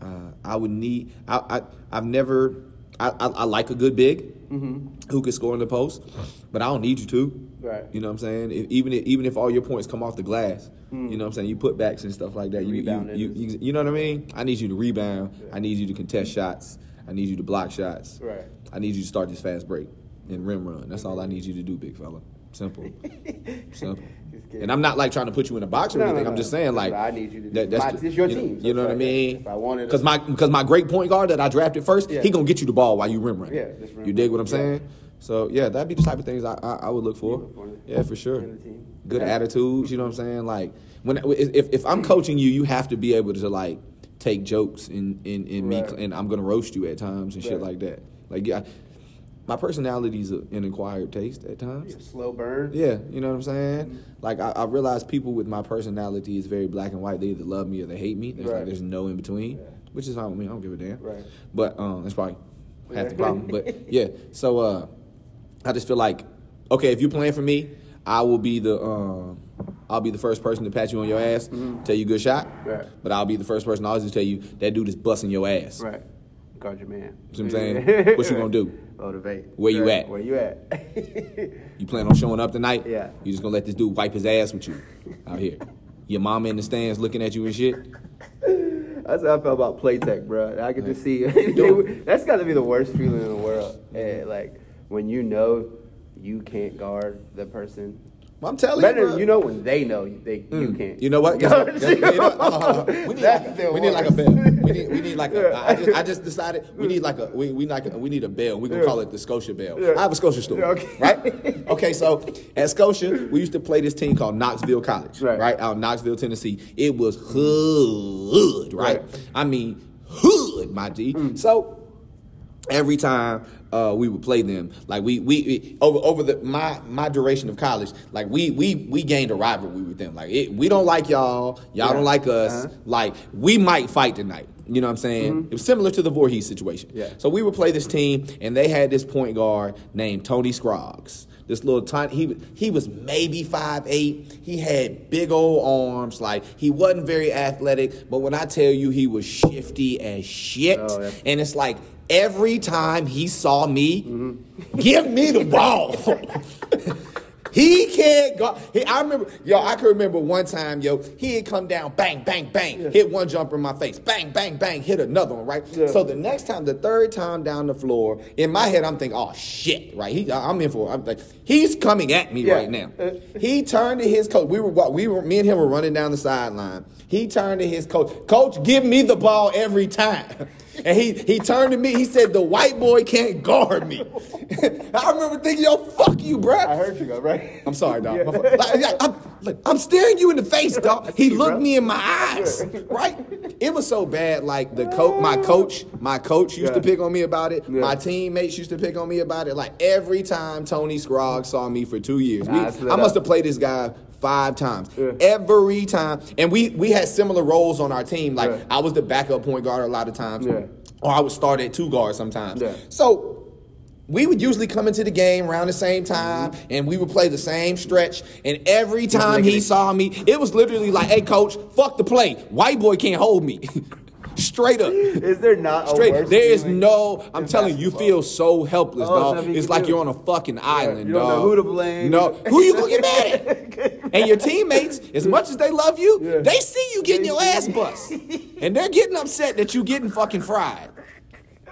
uh, I would need. I, I I've never. I, I, I like a good big Mm-hmm. who can score in the post, but I don't need you to. Right. You know what I'm saying? If, even if, even if all your points come off the glass, Mm. you know what I'm saying. You put backs and stuff like that. You you, you, you you know what I mean? I need you to rebound. Yeah. I need you to contest shots. I need you to block shots. Right. I need you to start this fast break and rim run. That's all I need you to do, big fella. Simple. [laughs] Simple. And I'm not like trying to put you in a box or No, anything. no. I'm just saying like I need you to- that, my- this is your you know- team, so You know what I mean? if I wanted because my because my great point guard that I drafted first, Yeah. he gonna get you the ball while you rim run. Yeah, just rim you dig what I'm run. saying? So yeah, that'd be the type of things I I, I would look for. look for. Yeah, for sure. In the team. Good Yeah. attitudes. You know what I'm saying? Like when if if I'm coaching you, you have to be able to like take jokes in in, in me, and I'm gonna roast you at times and shit like that. Like yeah. My personality is an acquired taste at times. Slow burn. Yeah, you know what I'm saying? Mm-hmm. Like I, I realize people with my personality is very black and white. They either love me or they hate me. There's Right. like there's no in between, Yeah. which is fine with me. I don't give a damn. Right. But um, that's probably half the problem. But [laughs] yeah, so uh, I just feel like okay, if you're playing for me, I will be the um, I'll be the first person to pat you on your ass, tell you good shot. Mm-hmm. Right. But I'll be the first person to always tell you that dude is busting your ass. Right. Guard your man. See what I'm saying? [laughs] What you gonna do? Oh, Motivate. Where you at? Where you at? [laughs] You plan on showing up tonight? Yeah. You just gonna let this dude wipe his ass with you out here. Your mama in the stands looking at you and shit. That's how I felt about Playtech, bro. I could just see [laughs] that's got to be the worst feeling in the world. And like when you know you can't guard the person. I'm telling Better you, bro. you know when they know they you Mm. can't. You know what? What? [laughs] you. Know- hold on. We need, like, the we need like a bell. We need, we need like a. I just, I just decided we need like a. We, we like a, we need a bell. We gonna Yeah. call it the Scotia bell. Yeah. I have a Scotia store, Yeah, okay. right? Okay, so at Scotia, we used to play this team called Knoxville College, Right. right, out in Knoxville, Tennessee. It was hood, right? Right. I mean hood, my G. So every time uh, we would play them, like we, we we over over the my my duration of college, like we we we gained a rivalry with them. Like it, we don't like y'all, y'all Yeah. don't like us. Uh-huh. Like we might fight tonight. You know what I'm saying? It was similar to the Voorhees situation. Yeah. So we would play this team, and they had this point guard named Tony Scroggs. This little tiny, he he was maybe five eight. He had big old arms. Like he wasn't very athletic, but when I tell you he was shifty as shit, Oh, that's- and it's like every time he saw me, give me the ball. [laughs] he can't go. He, I remember, yo, I can remember one time, yo, he had come down, bang, bang, bang, hit one jumper in my face, bang, bang, bang, hit another one, right? Yeah. So the next time, the third time down the floor, in my head, I'm thinking, oh shit, right? He, I'm in for. I'm like, he's coming at me Yeah. right now. Uh, he turned to his coach. We were, we were, me and him were running down the sideline. He turned to his coach. Coach, give me the ball every time. [laughs] And he he turned to me. He said, "The white boy can't guard me." [laughs] I remember thinking, "Yo, fuck you, bruh. I heard you go right. I'm sorry, dog. Yeah. Like, I'm, like, I'm staring you in the face, [laughs] dog. He looked bro. me in my eyes, [laughs] right? It was so bad. Like the coach, my coach, my coach used to pick on me about it. Yeah. My teammates used to pick on me about it. Like every time Tony Scroggs saw me for two years, we- Ah, I must have played this guy five times. Yeah. Every time, and we we had similar roles on our team. Like Yeah. I was the backup point guard a lot of times, Yeah. or I would start at two guards sometimes. So we would usually come into the game around the same time and we would play the same stretch. And every time he saw me, it was literally like, hey, coach, fuck the play. White boy can't hold me. [laughs] Straight up. Is there not Straight. worse There is no, I'm telling you, you feel so helpless, Oh, dog. It's like do. you're on a fucking island, dog. you don't know dog. who to blame. No. Who you gonna get [laughs] mad at? and your teammates, as much as they love you, Yeah. they see you getting your ass bust. [laughs] and they're getting upset that you getting fucking fried.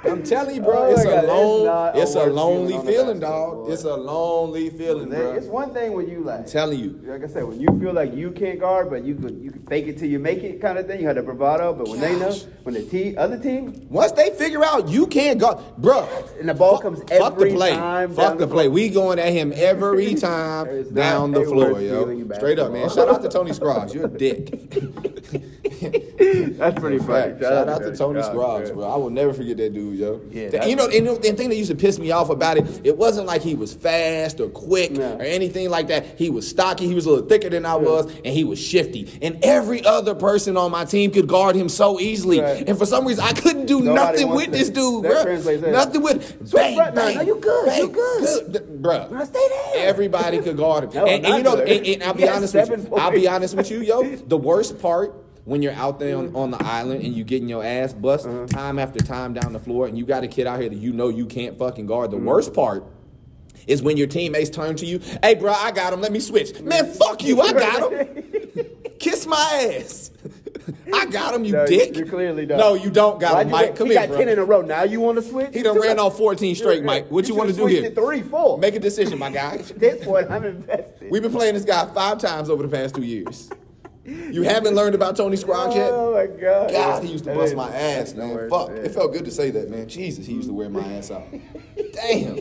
I'm telling you, bro, Oh it's my a God, it's a a lonely feeling feeling, dog. It's a lonely feeling, bro. It's one thing when you like. telling you. Like I said, when you feel like you can't guard, but you could you can fake it till you make it kind of thing. You had the bravado, but when they know, when the team, other team, Once they figure out you can't go, bro. And the ball fuck, comes every time. fuck the play. time Fuck the the play. We going at him every [laughs] time down the floor, yo. Straight up, man. Shout out to Tony Scroggs. You're a dick. [laughs] [laughs] that's pretty funny. Fact. Shout out to Tony Scroggs, bro. I will never forget that dude, yo. Yeah, The- you know, and the thing that used to piss me off about it, it wasn't like he was fast or quick No. or anything like that. He was stocky. He was a little thicker than I was, and he was shifty. And every other person on my team could guard him so easily. Right. And for some reason, I couldn't do Nobody nothing with to- this dude, that bro. Nothing with bang, bro, bang, no, you good, bang, you good. good, bro. Stay there. Everybody could guard him. [laughs] No, and, and you know, and, and I'll be honest with you. I'll be honest with you, yo. The worst part when you're out there on, on the island and you getting your ass bust Uh-huh. time after time down the floor, and you got a kid out here that you know you can't fucking guard. Mm-hmm. The worst part is when your teammates turn to you, "Hey, bro, I got him. Let me switch." Man, fuck you. I got him. [laughs] Kiss my ass. [laughs] I got him, you No, dick. You clearly don't. No, you don't got Why'd him, you Mike. Come he here, got bro. ten in a row. Now you want to switch? He done ran off 14 straight, Mike. What you want to do here? Three, four. Make a decision, my guy. At [laughs] this point, I'm invested. We've been playing this guy five times over the past two years. You haven't learned about Tony Scroggs yet? Oh my god. God, he used to bust my ass, man. words, Fuck. It felt good to say that, man. Jesus, he used to wear my ass out. Damn.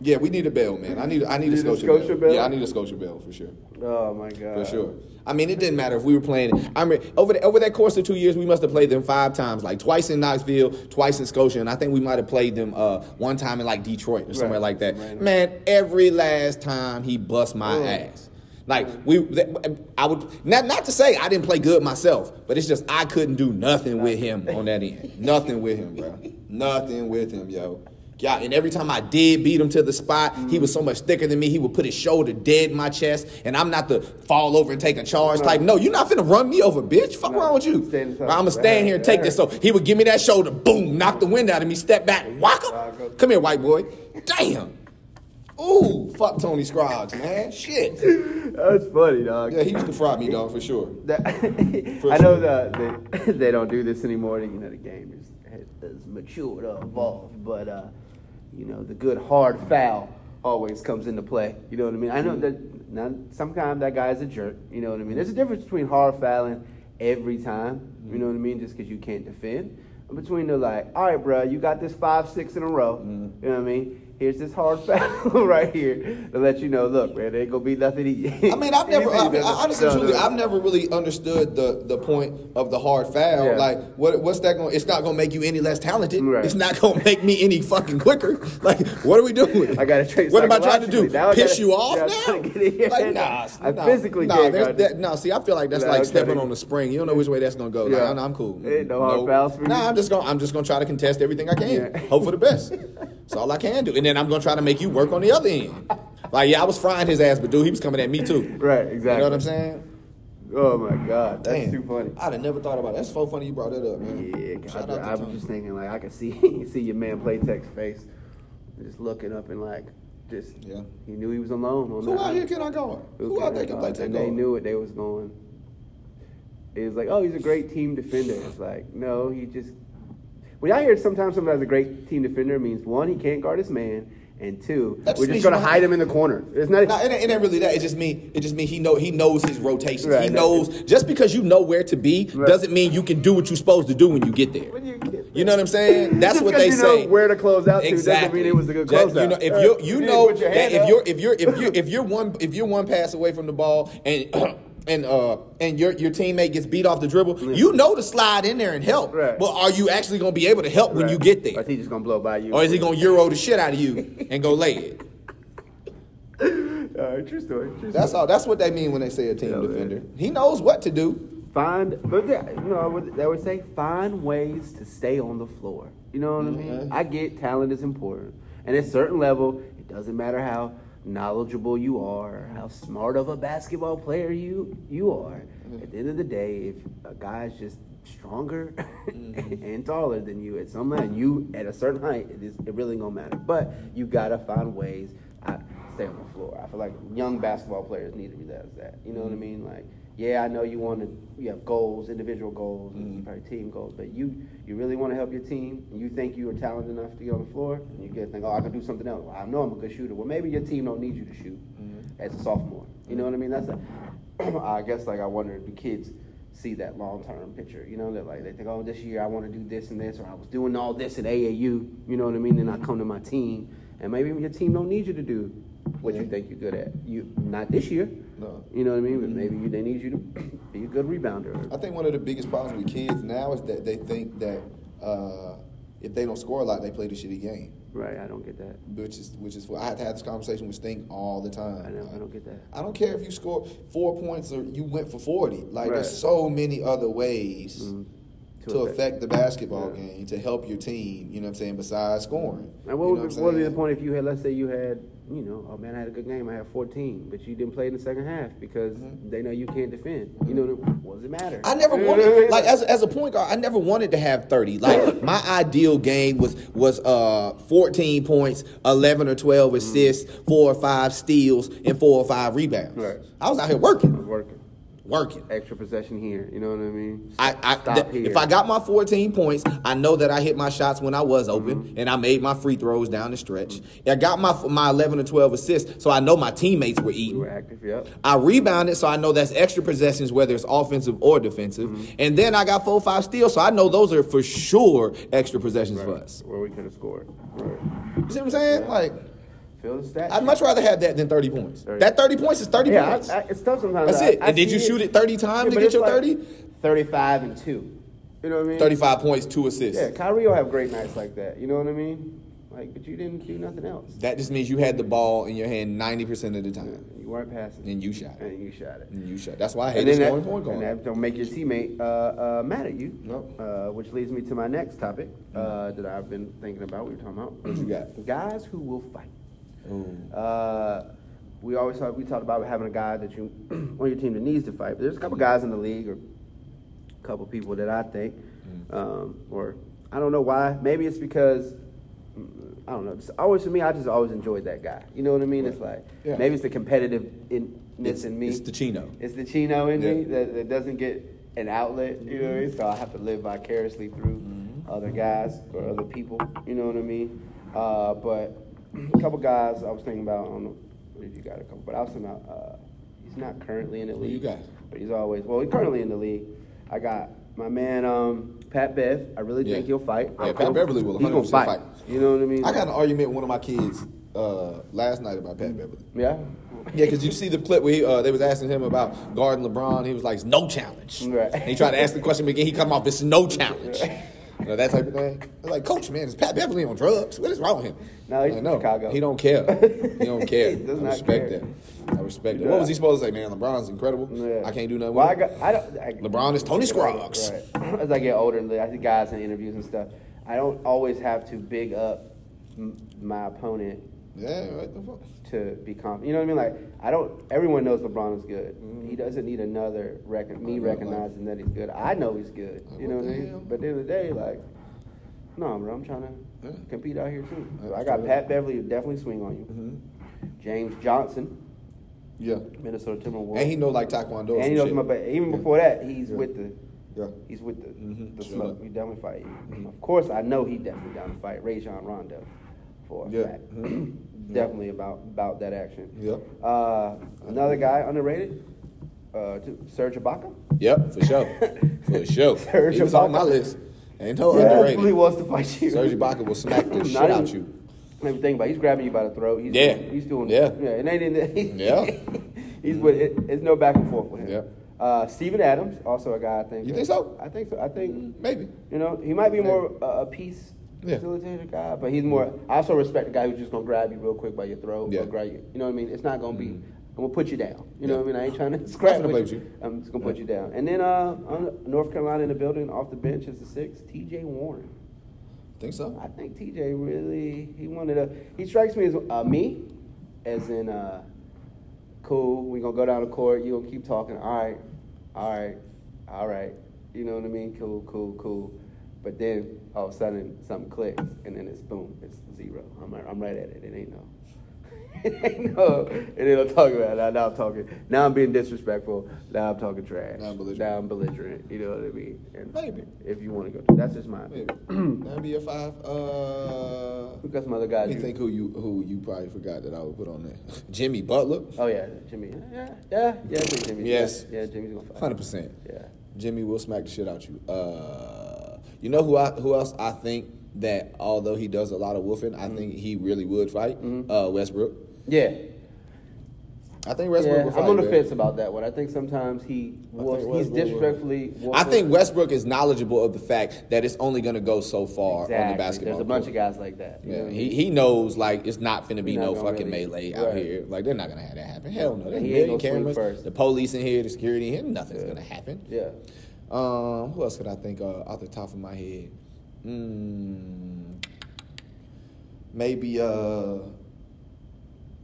Yeah, we need a bell, man. I need I need a need a Scotia, Scotia bell. bell? Yeah, I need a Scotia bell for sure. Oh my god. For sure. I mean, it didn't matter if we were playing. I mean, over the, over that course of two years, we must have played them five times, like twice in Knoxville, twice in Scotia, and I think we might have played them uh, one time in like Detroit or somewhere Right. like that. Right. Man, every last time he bust my ass. Like we, I would not not to say I didn't play good myself, but it's just I couldn't do nothing with him on that end. Nothing with him, bro. Nothing with him, yo. Yeah, and every time I did beat him to the spot, he was so much thicker than me. He would put his shoulder dead in my chest, and I'm not the fall over and take a charge type. No, you're not finna run me over, bitch. Fuck No. wrong with you? I'm gonna stand here and take this. So he would give me that shoulder, boom, knock the wind out of me, step back, waka. Come here, white boy. Damn. Ooh, fuck Tony Scroggs, man. Shit. That's funny, dog. Yeah, he used to fry me, dog, for sure. [laughs] That- For I know sure. that they, [laughs] they don't do this anymore. You know, the game is has matured or evolved, but uh, you know, the good hard foul always comes into play. You know what I mean? I know that now sometimes that guy's a jerk. You know what I mean? There's a difference between hard fouling every time. You know what I mean? Just because you can't defend. Between the like, all right, bro, you got this five, six in a row. You know what I mean? Here's this hard [laughs] foul right here to let you know. Look, man, there ain't gonna be nothing. I mean, I've [laughs] never, I mean, honestly, No, truly, no. I've never really understood the the point of the hard foul. Yeah. Like, what what's that going? To It's not going to make you any less talented. Right. It's not going to make me any fucking quicker. [laughs] Like, what are we doing? I gotta train What am I trying to do? Now Piss gotta- you off I'm now? trying to get in your Like, nah, I nah, physically nah, can't that, no, see, I feel like that's Nah, like okay. stepping on a spring. You don't know which way that's going to go. Yeah. Like, I'm cool. Ain't no hard fouls for you? Nah, I'm just gonna I'm just going to try to contest everything I can. Yeah. Hope for the best. That's all I can do. And then I'm going to try to make you work on the other end. Like, yeah, I was frying his ass, but dude, he was coming at me too. Right, exactly. You know what I'm saying? Oh my god, that's Damn. too funny. I'd have never thought about it. That's so funny you brought that up, man. Yeah, Shout out I was just thinking like I could see [laughs] see your man Playtech's face, just looking up and like just Yeah. he knew he was alone on Who that. out here can I guard? Who out there can play take And they knew it. They was going. It was like, oh, he's a great team defender. It's like, no, he just. When I hear sometimes somebody's a great team defender, means one, he can't guard his man, and two, That we're just gonna hide him in the corner. It's not. Nah, it ain't, it ain't really that. It just mean it just mean he know he knows his rotations. Right, he knows just because you know where to be Right. doesn't mean you can do what you're supposed to do when you get there. You get You know what I'm saying? [laughs] That's what they you know say. where to close out to doesn't exactly. mean it was a good closeout. You know, if you you you know that if you're if you're if you if you're one if you're one pass away from the ball and [clears throat] and uh and your your teammate gets beat off the dribble, you know to slide in there and help. Right. But are you actually going to be able to help when you get there? Or is he just gonna blow by you? Or is he going to euro the shit out of you and go lay it? All right, true story. True That's story. all. That's what they mean when they say a team Yeah, man. defender. He knows what to do. Find, but they, you know, I would- they would say find ways to stay on the floor. You know what I mean? I get talent is important, and at a certain level, it doesn't matter how knowledgeable you are, how smart of a basketball player you you are. Mm-hmm. At the end of the day, if a guy's just stronger [laughs] mm-hmm. and taller than you at some and you at a certain height, it, is, it really gonna matter. But you gotta find ways. I stay on the floor. I feel like young basketball players need to realize that. You know what I mm-hmm. mean? Like, yeah, I know you want to. You have goals, individual goals, and mm-hmm. probably team goals. But you, you really want to help your team. And you think you are talented enough to get on the floor, and you get think, oh, I can do something else. Well, I know I'm a good shooter. Well, maybe your team don't need you to shoot mm-hmm. as a sophomore. You know what I mean? That's a. [clears throat] I guess like I wonder if the kids see that long term picture. You know that like they think, oh, this year I want to do this and this, or I was doing all this in AAU. You know what I mean? Then I come to my team, and maybe your team don't need you to do what you think you're good at. You not this year. No. You know what I mean? But maybe you, they need you to be a good rebounder. I think one of the biggest problems with kids now is that they think that uh, if they don't score a lot, they play the shitty game. Right? I don't get that. Which is which is I have to have this conversation with Stink all the time. I don't, I don't get that. I don't care if you score four points or you went for forty. Like Right. there's so many other ways Mm, to, affect the basketball Yeah. game to help your team. You know what I'm saying? Besides scoring. And what You would, know be, I'm what would be the point if you had, let's say you had, you know, oh man, I had a good game, I had 14, but you didn't play in the second half because they know you can't defend. You know, what does it matter? Mm-hmm. I never You know what I wanted [laughs] like as, as a point guard, I never wanted to have 30. Like [laughs] my ideal game was was uh 14 points, 11 or 12 assists, four or five steals, and four or five rebounds. Right. I was out here working. It's working. Working. Extra possession here. You know what I mean? I, I th- if I got my 14 points, I know that I hit my shots when I was open, Mm-hmm. and I made my free throws down the stretch. I got my my 11 or 12 assists, so I know my teammates were we eating. were active. Yep. I rebounded, so I know that's extra possessions, whether it's offensive or defensive. Mm-hmm. And then I got four, five steals, so I know those are for sure extra possessions for us. Where we could have scored. Right. You see what I'm saying? Like, Feel the stat. I'd much rather have that than 30 points. 30. That 30 points is 30 Yeah, points. I, I, it's tough sometimes. That's I- it. And did you shoot it 30 times to get your like 30? 35 and 2. You know what I mean? 35 points, two assists. Yeah, Kyrie will have great nights like that. You know what I mean? Like, but you didn't do nothing else. That just means you had the ball in your hand 90% of the time. You weren't passing. And you shot it. And you shot it. And you shot. That's why I And hate scoring that, point and guard. that don't make your teammate uh, uh, mad at you. Nope. Uh, which leads me to my next topic uh, that I've been thinking about. We were talking about. What you got? Guys who will fight. Ooh. Uh, we always talk. We talked about having a guy that you [clears throat] on your team that needs to fight. But there's a couple guys in the league, or a couple people that I think, Mm. um, or I don't know why. Maybe it's because mm, I don't know. Just always for me, I just always enjoyed that guy. You know what I mean? It's like Yeah. maybe it's the competitiveness It's, in me. it's the Chino. It's the Chino in me that, that doesn't get an outlet. You know what I mean? So I have to live vicariously through Mm-hmm. other guys or other people. You know what I mean? Uh, but a couple guys I was thinking about. I don't know if you got a couple, but I was thinking about. Uh, he's not currently in the Who league. you got? But he's always well. He's currently in the league. I got my man um, Pat Bev. I really Yeah. think he'll fight. Yeah, I'm- Pat Beverley will He's gonna fight. fight. You know what I mean? I got an argument with one of my kids uh, last night about Pat Beverley. yeah. Yeah, because you see the clip where he, uh, they was asking him about guarding LeBron. He was like, "It's no challenge." Right. And he tried to ask the question again. He come off, "It's no challenge." You know that type of thing. I was like, Coach, man, is Pat Beverley on drugs? What is wrong with him? No, he's Like, from Chicago. He don't care. He don't [laughs] care. He does I respect care. that. I respect that. What was he supposed to say, man? LeBron's incredible. Yeah. I can't do nothing. Well, I with him. got. I don't. I, LeBron is Tony Scruggs. Right. [laughs] As I get older, I see guys in interviews and stuff. I don't always have to big up m- my opponent Yeah, right. the fuck? To be confident. You know what I mean? Like I don't. Everyone knows LeBron is good. He doesn't need another rec- me Mm-hmm. Like- recognizing that he's good. I know he's good. Like, You know what I mean? hell? But at the end of the day, like, no, bro, I'm trying to Yeah. compete out here too. So I got straight Pat Beverley definitely swing on you. Mhm. James Johnson, Yeah. Minnesota Timberwolves. And he know like Taekwondo. And he knows shit. my, but even Yeah. before that, he's Yeah. with the Yeah. he's with the mm-hmm. the smoke. He definitely fight you. Of course, I know he definitely down to fight Rajon Rondo for a Yeah. fact. [clears throat] Definitely about about that action. Yep. Uh, another guy underrated, uh, Serge Ibaka. Yep, for sure. For [laughs] sure. Serge he was on my list. Ain't no Yeah, underrated. He wants to fight you. Serge Ibaka will smack the [laughs] shit out you. Not even think about. It. He's grabbing you by the throat. He's Yeah. he's doing. Yeah. yeah. It ain't in the, Yeah. [laughs] he's with. It, it's no back and forth with him. Yep. Uh, Steven Adams, also a guy I think. You think so? I think so. I think Maybe. You know, he might be Maybe. more uh, a peace Yeah. facilitator guy, but he's more. I also respect the guy who's just gonna grab you real quick by your throat Yeah. or grab you. You know what I mean? It's not gonna be. Mhm. I'm gonna put you down. You know Yeah. what I mean? I ain't trying to scrap with you. you. I'm just gonna put you down. And then uh, North Carolina in the building, off the bench is the six, T.J. Warren. Think so? I think TJ really he wanted to. He strikes me as uh, me, as in uh, cool. We gonna go down the court. You gonna keep talking. All right, all right, all right. You know what I mean? Cool, cool, cool. But then all of a sudden something clicks, and then it's boom. It's zero. I'm right, I'm right at it. It ain't no. [laughs] It ain't no. And then I'm talking about it. Now, now I'm talking. Now I'm being disrespectful. Now I'm talking trash. Now I'm belligerent. Now I'm belligerent. You know what I mean? And Maybe. If you want to go, that's just mine. Maybe. [clears throat] That'd be a five. Uh, We got some other guys. let me you- think who you who you probably forgot that I would put on there. [laughs] Jimmy Butler. Oh yeah, Jimmy. Yeah, yeah, yeah. Jimmy. Yes. Yeah, yeah Jimmy's gonna fight. Hundred percent. Yeah. Jimmy will smack the shit out you. Uh, you know who I who else I think that although he does a lot of woofing, I think he really would fight. Mhm. Uh, Westbrook. Yeah. I think Westbrook yeah. I'm on the man. fence about that one. I think sometimes he wolfs, he's disrespectfully. I think Westbrook is knowledgeable of the fact that it's only going to go so far on the basketball. There's a bunch court. of guys like that. you know Yeah, he, he knows like it's not going to be no fucking really- melee out right. here. Like they're not gonna have that happen. Hell no. There's He million cameras. first. The police in here, the security in here. Nothing's Yeah. gonna happen. Yeah. Um, who else could I think of off the top of my head? Mm, maybe uh,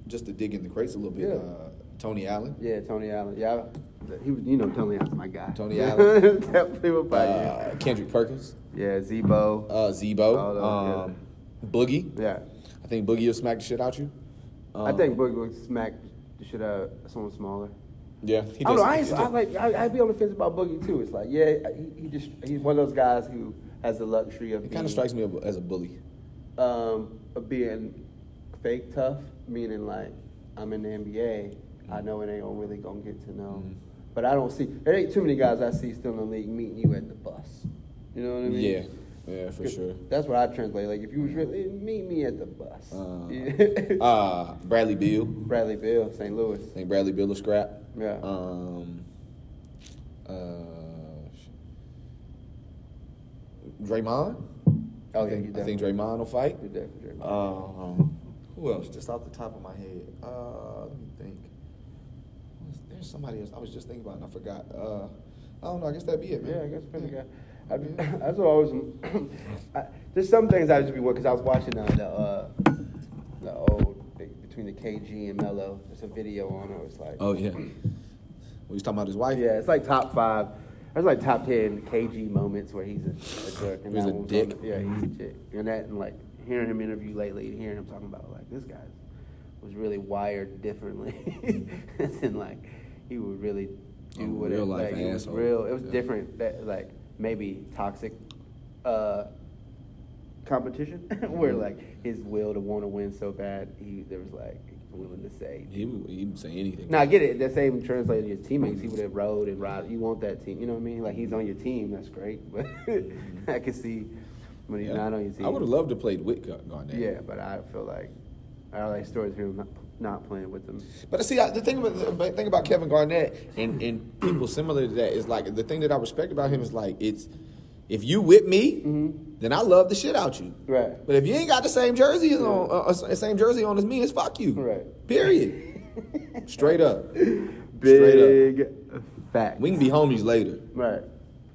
just to dig in the crates a little bit. Yeah. Uh, Tony Allen. Yeah, Tony Allen. Yeah, he was. You know, Tony Allen's my guy. Tony [laughs] Allen. Definitely will fight Uh, Kendrick Perkins. Yeah, Z-Bo. Uh, Z-Bo. Um, Boogie. yeah. I think Boogie will smack the shit out you. I Um, think Boogie will smack the shit out of someone smaller. Yeah, he I don't know. I, does- I like. I, I'd be on the fence about Boogie too. It's like, yeah, he, he just he's one of those guys who has the luxury of He kind of strikes me as a bully. um, of being fake tough, meaning like I'm in the NBA, I know it ain't really gonna get to know. Mhm. But I don't see there ain't too many guys I see still in the league meeting you at the bus. You know what I mean? Yeah, yeah, for sure. That's what I translate. Like if you was really meet me at the bus. Uh, Yeah. [laughs] Uh, Bradley Beal. Bradley Beal, St. Louis. I think Bradley Beal will scrap. Yeah. Um. Uh. Draymond. Oh I yeah, think, you I think. Draymond will fight. You definitely. Um, who else? Just off the top of my head. Uh, let me think. There's somebody else I was just thinking about and I forgot. Uh, I don't know. I guess that'd be it, man. Yeah, I guess pretty Yeah. good. I, [coughs] that's what I was. [coughs] I, there's some things I just be because I was watching uh, the uh, the old between the KG and Melo. There's a video on it. It was like, Oh yeah. Well, he's talking about his wife. yeah, it's like top five. There's like top ten KG moments where he's a, a jerk. And He's a dick. the- yeah, he's a dick. And that and like hearing him interview lately, hearing him talking about like this guy was really wired differently, [laughs] and like he would really do A what real life like, it was real. It was Yeah. different. That like maybe toxic uh, competition [laughs] where Mm-hmm. like his will to want to win so bad, he there was like willing to say. He would he would say anything. Now I get it. That same translated to your teammates. He would have rode and ride. You want that team. You know what I mean? Like he's on your team. That's great. But [laughs] I can see when he's Yeah. not on your team. I would have loved to play with Gar- Garnett. Yeah, but I feel like I like stories of him not, playing with them. But see, I- the thing about the thing about Kevin Garnett and, and people similar to that is like the thing that I respect about him is like it's if you with me, then I love the shit out you. Mm-hmm. Right. But if you ain't got the same jersey on, uh, uh, same jersey on as me, it's fuck you. Right. Period. [laughs] Straight up. Big fact. We can be homies later. right.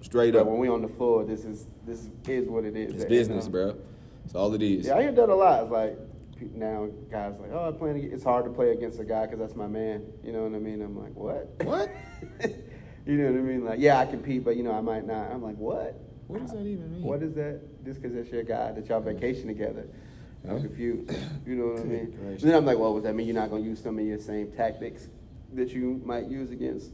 Straight But up. when we on the floor, this is this is what it is. It's you business, know? bro. That's all it is. Yeah, I hear that a lot. It's like now guys like, oh, I'm playing—it's hard to play against a guy because that's my man. You know what I mean? I'm like, what? What? [laughs] you know what I mean? Like, yeah, I compete, but you know, I might not. I'm like, what? What does that even mean? What is that? Just because that's your guy that y'all vacation together. I'm confused. You know what I mean? gracious. then I'm like, well, what does that mean you're not gonna use some of your same tactics that you might use against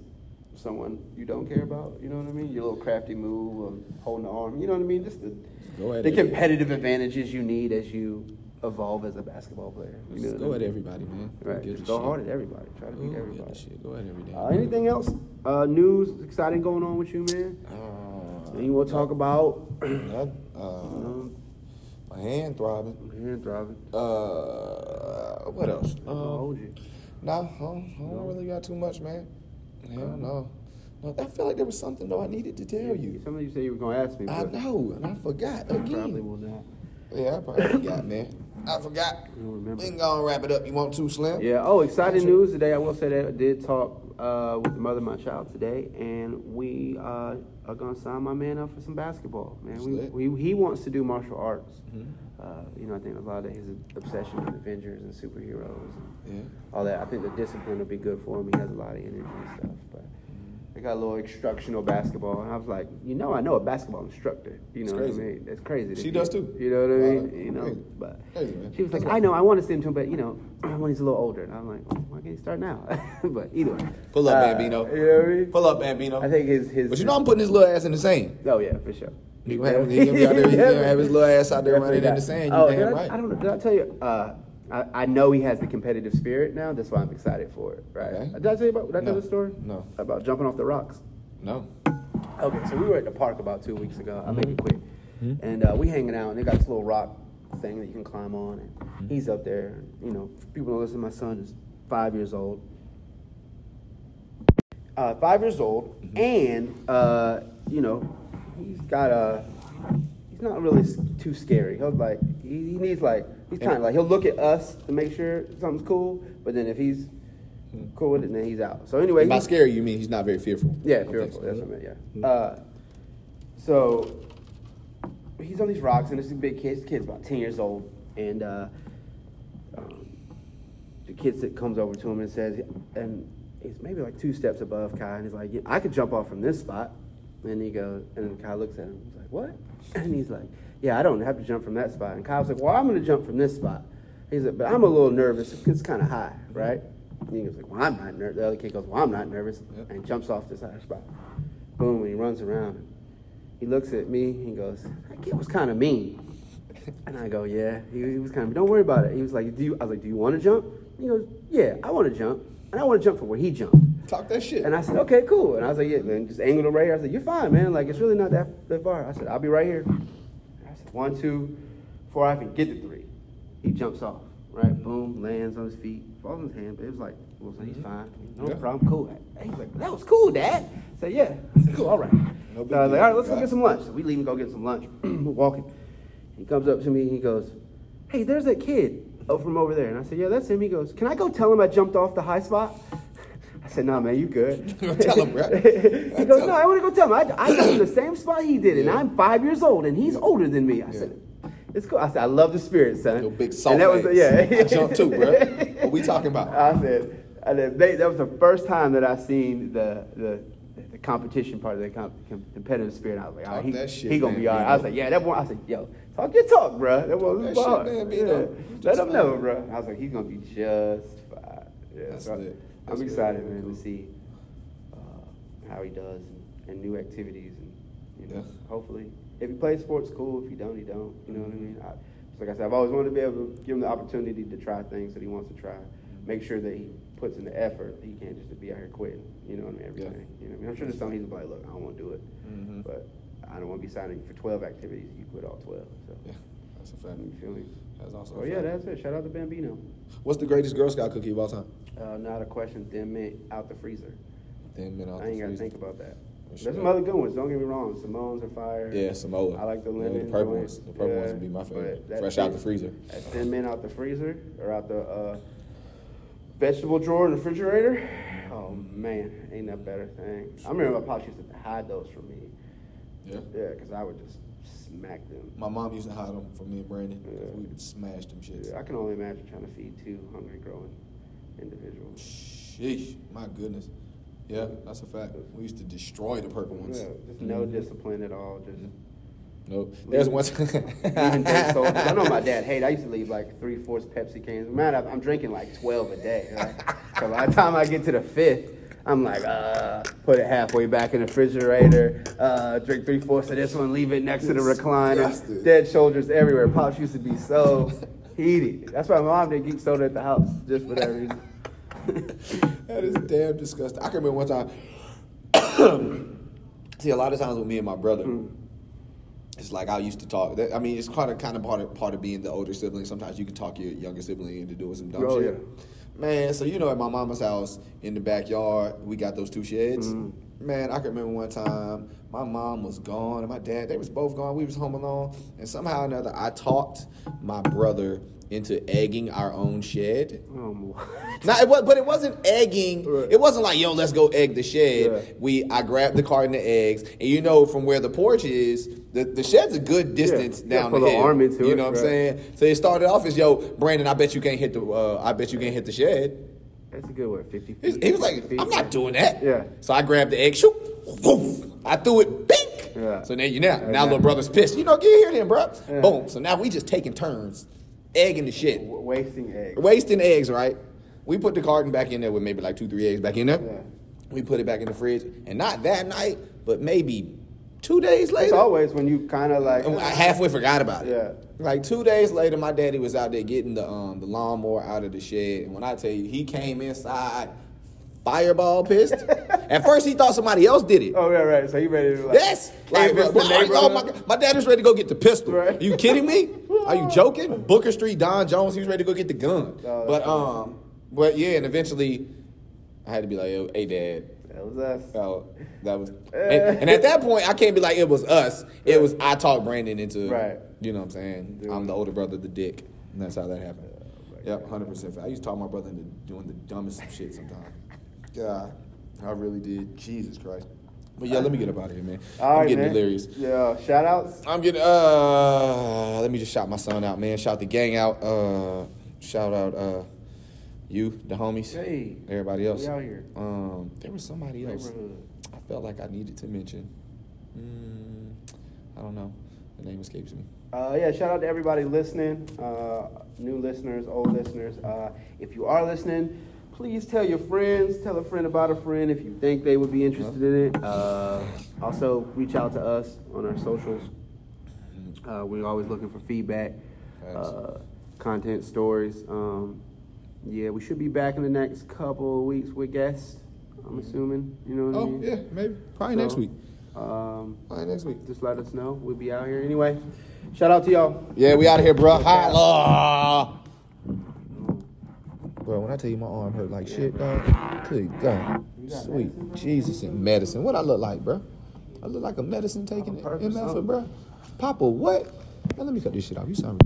someone you don't care about? You know what I mean? Your little crafty move of holding the arm. You know what I mean? Just the, Go ahead, the Eddie. competitive advantages you need as you evolve as a basketball player. You know Just what go I at everybody, man. Right. Just go shit? hard at everybody. Try to beat gives a everybody. shit? Go at every day. Uh, anything else? Uh, news exciting going on with you, man? Uh, Anything you want to talk about? Not, uh, Um, my hand throbbing. I'm here, driving. Uh, what else? I'll hold Um, you. no, I don't, I don't really got too much, man. Hell no. No, I feel like there was something though I needed to tell you. Some of you say you were going to ask me. I know, and I forgot I Probably again. will not. Yeah, I probably forgot, man. I forgot. don't remember. We can go and wrap it up. You want to, Slim? Yeah. Oh, exciting Sure. news today. I will say that I did talk uh, with the mother of my child today, and we uh, are gonna sign my man up for some basketball. Man, we, we, he wants to do martial arts. Mhm. Uh, you know, I think a lot of his obsession with Avengers and superheroes and Yeah. all that. I think the discipline will be good for him. He has a lot of energy and stuff, but. They got a little instructional basketball, and I was like, you know, I know a basketball instructor. You know what I mean? That's crazy. She does too. You know what I mean? You know, crazy. but Crazy, she was like, That's I know, I want to send him to him, but you know, [clears throat] when he's a little older. And I'm like, well, why can't he start now? [laughs] but either way. Pull up, Uh, Bambino. You know what I mean? Pull up, Bambino. I think his his. But you know I'm putting his little ass in the sand. Oh yeah, for sure. He gonna have, [laughs] he gonna be out there. He gonna have his little ass out there running in the sand. You oh, damn I, right. I don't know. Did I tell you? Uh, I, I know he has the competitive spirit now. That's why I'm excited for it. Right? Okay. Did I tell you about? Tell No. the story? No. About jumping off the rocks. No. Okay, so we were at the park about two weeks ago. I'll make it quick. Mhm. And uh, we hanging out, and they got this little rock thing that you can climb on. And Mm-hmm. he's up there. You know, people don't listen. My son is five years old. Uh, five years old, Mm-hmm. and uh, you know, he's got a. He's not really too scary. He'll like he, he needs like he's kind of like he'll look at us to make sure something's cool, but then if he's cool with it, then he's out. So anyway, By he- scary, you mean he's not very fearful? yeah, Okay, fearful. so- That's what I meant. Yeah. Uh, so he's on these rocks, and this is a big kid. This kid's about ten years old, and uh, um, the kid that comes over to him and says, and he's maybe like two steps above Kai, and he's like, yeah, "I could jump off from this spot." And he goes, and then Kai looks at him. He's like, "What?" [laughs] And he's like, "Yeah, I don't have to jump from that spot." And Kyle's like, "Well, I'm going to jump from this spot." He's like, "But I'm a little nervous. It's kind of high, right?" And he goes like, "Well, I'm not nervous." The other kid goes, "Well, I'm not nervous," Yep. and jumps off this high spot. Boom! And he runs around. He looks at me. He goes, "That kid was kind of mean." And I go, "Yeah." He, he was kind of. Don't worry about it. He was like, "Do you?" I was like, "Do you want to jump?" He goes, "Yeah, I want to jump, and I want to jump from where he jumped." Talk that shit. And I said, okay, cool. And I was like, yeah, man, just angle it right here. I said, you're fine, man. Like, it's really not that, that far. I said, I'll be right here. One, two, before I even get to three. He jumps off, right? Mm-hmm. Boom, lands on his feet, falls in his hand. But it was like, well, so he's mm-hmm. fine. No Yeah. problem, cool. He's like, that was cool, Dad. I said, yeah. [laughs] Cool, all right. No so I was like, all right, let's go get some lunch. So we leave and go get some lunch. [clears throat] We're walking. He comes up to me and he goes, hey, there's that kid from over there. And I said, yeah, that's him. He goes, can I go tell him I jumped off the high spot? I said, nah, man, you good. [laughs] Tell him, bro. [laughs] he goes, no, I want to go tell him. I, I got in the [coughs] same spot he did, and Yeah. I'm five years old, and he's older than me. I said, it's cool. I said, I love the spirit, son. Your big soft And that was, yeah. I jumped too, bro. [laughs] What we talking about? I said, I said they, that was the first time that I seen the the, the competition part of the comp, com- competitive spirit. I was like, oh, Talk he, shit, he gonna man, be all right. I was like, yeah, that one. I said, yo, talk your talk, bro. That one was shit, hard. man, Yeah. Let him know, bro. I was like, he's gonna be just fine. Yeah, That's so lit. That's I'm excited, really man, cool. to see uh, how he does and, and new activities and you know, Yeah. hopefully, if he plays sports, cool. If he don't, he don't. You know what I mean? I, just like I said, I've always wanted to be able to give him the opportunity to try things that he wants to try. Make sure that he puts in the effort. He can't just be out here quitting. You know what I mean? Everything. You know what I mean? I'm sure there's some he's like, look, I don't want to do it, Mhm. but I don't want to be signing you for 12 activities. You quit all 12. So Yeah, that's a fact. you feel me? That's also. Oh yeah, that's it. Shout out to Bambino. What's the greatest Girl Scout cookie of all time? Uh, not a question. Thin mint out the freezer. Thin mint out I the freezer. I ain't got to think about that. Respect. There's some other good ones. Don't get me wrong. Samoas are fire. Yeah, Samoa. I like the Yeah, the purple ones. The purple ones would be my favorite. Fresh out the freezer. That thin mint out the freezer or out the uh, vegetable drawer in the refrigerator. Oh man, ain't that better thing. I remember my pops used to hide those from me. Yeah. Yeah, because I would just smack them. My mom used to hide them from me and Brandon. Yeah. We would smash them shits. Yeah, I can only imagine trying to feed two hungry, growing individuals. Sheesh, my goodness. Yeah, that's a fact. We used to destroy the purple ones. Yeah, just no Mhm. discipline at all. Just Nope. There's one. Even day sodas. I know my dad hate. I used to leave like three fourths Pepsi cans. Man, I- I'm drinking like twelve a day. Right? so by the time I get to the fifth, I'm like, uh, put it halfway back in the refrigerator. Uh, drink three fourths of this one. Leave it next to the recliner. Dead shoulders everywhere. Pops used to be so [laughs] heated. That's why my mom didn't keep soda at the house just for that reason. [laughs] that is damn disgusting. I can remember one time. [coughs] See, a lot of times with me and my brother, Mm. it's like I used to talk. that- I mean, it's kind of kind of part of part of being the older sibling. Sometimes you can talk your younger sibling into doing some dumb Oh, shit. yeah. Man, so you know, at my mama's house in the backyard, we got those two sheds. Mhm. Man, I can remember one time my mom was gone and my dad they was both gone. We was home alone, and somehow or another, I talked my brother into egging our own shed. Oh, my. [laughs] Now it was, but it wasn't egging. Right. It wasn't like, yo, let's go egg the shed. Yeah. We, I grabbed the carton of eggs, and you know, from where the porch is, the, the shed's a good distance Yeah, down put the hill. arm into you it, know what I'm saying? So it started off as, yo, Brandon, I bet you can't hit the, uh, I bet you can't hit the shed. That's a good word. 50 He, feet. he was like, feet. I'm not doing that. Yeah. So I grabbed the egg, shoot, woof, I threw it, bink. Yeah. So now you now, now little brother's pissed. You know, get here then, bro. Yeah. Boom. So now we just taking turns, egging the shit. W- wasting eggs. wasting eggs, right? We put the carton back in there with maybe like two, three eggs back in there. Yeah. We put it back in the fridge, and not that night, but maybe two days It's later, always when you kind of like. I halfway forgot about it. Yeah. Like two days later, my daddy was out there getting the um the lawnmower out of the shed, and when I tell you, he came inside, fireball pissed. [laughs] At first, he thought somebody else did it. Oh, yeah, right. So he ready to like. Yes. Like, canvas bro, the bro, oh, my, neighborhood? my dad was ready to go get the pistol. Right. Are you kidding me? [laughs] Are you joking? Booker Street, Don Jones, he was ready to go get the gun. Oh, but um, but yeah, and eventually, I had to be like, "Yo, hey, dad." That was us. Oh, that was, and, [laughs] and at that point, I can't be like it was us. It was I talked Brandon into, Right. You know what I'm saying? Dude. I'm the older brother, the dick, and that's how that happened. my yep, hundred percent. I used to talk my brother into doing the dumbest shit sometimes. God, I really did. Jesus Christ. But yeah, let me get up out of here, man. All I'm right, getting man. delirious. Yeah, shout outs. I'm getting uh let me just shout my son out, man. Shout the gang out. Uh shout out uh you, the homies. Hey. Everybody else. Out here. Um there was somebody else I felt like I needed to mention. Mm, I don't know. The name escapes me. Uh, yeah, shout out to everybody listening, uh, new listeners, old listeners. Uh, if you are listening, please tell your friends, tell a friend about a friend if you think they would be interested in it. Uh, also, reach out to us on our socials. Uh, we're always looking for feedback, uh, content stories. Um, yeah, we should be back in the next couple of weeks with guests. I'm assuming, you know what I mean? Oh yeah, maybe probably next week. Um, Probably next week. just let us know. We'll be out here anyway. Shout out to y'all. Yeah, we out of here, bro. Holla. Bro, when I tell you my arm hurt like shit, dog. Good God, sweet Jesus and medicine. What I look like, bro? I look like a medicine taking MF, bro. Papa, what? Now let me cut this shit off. You sound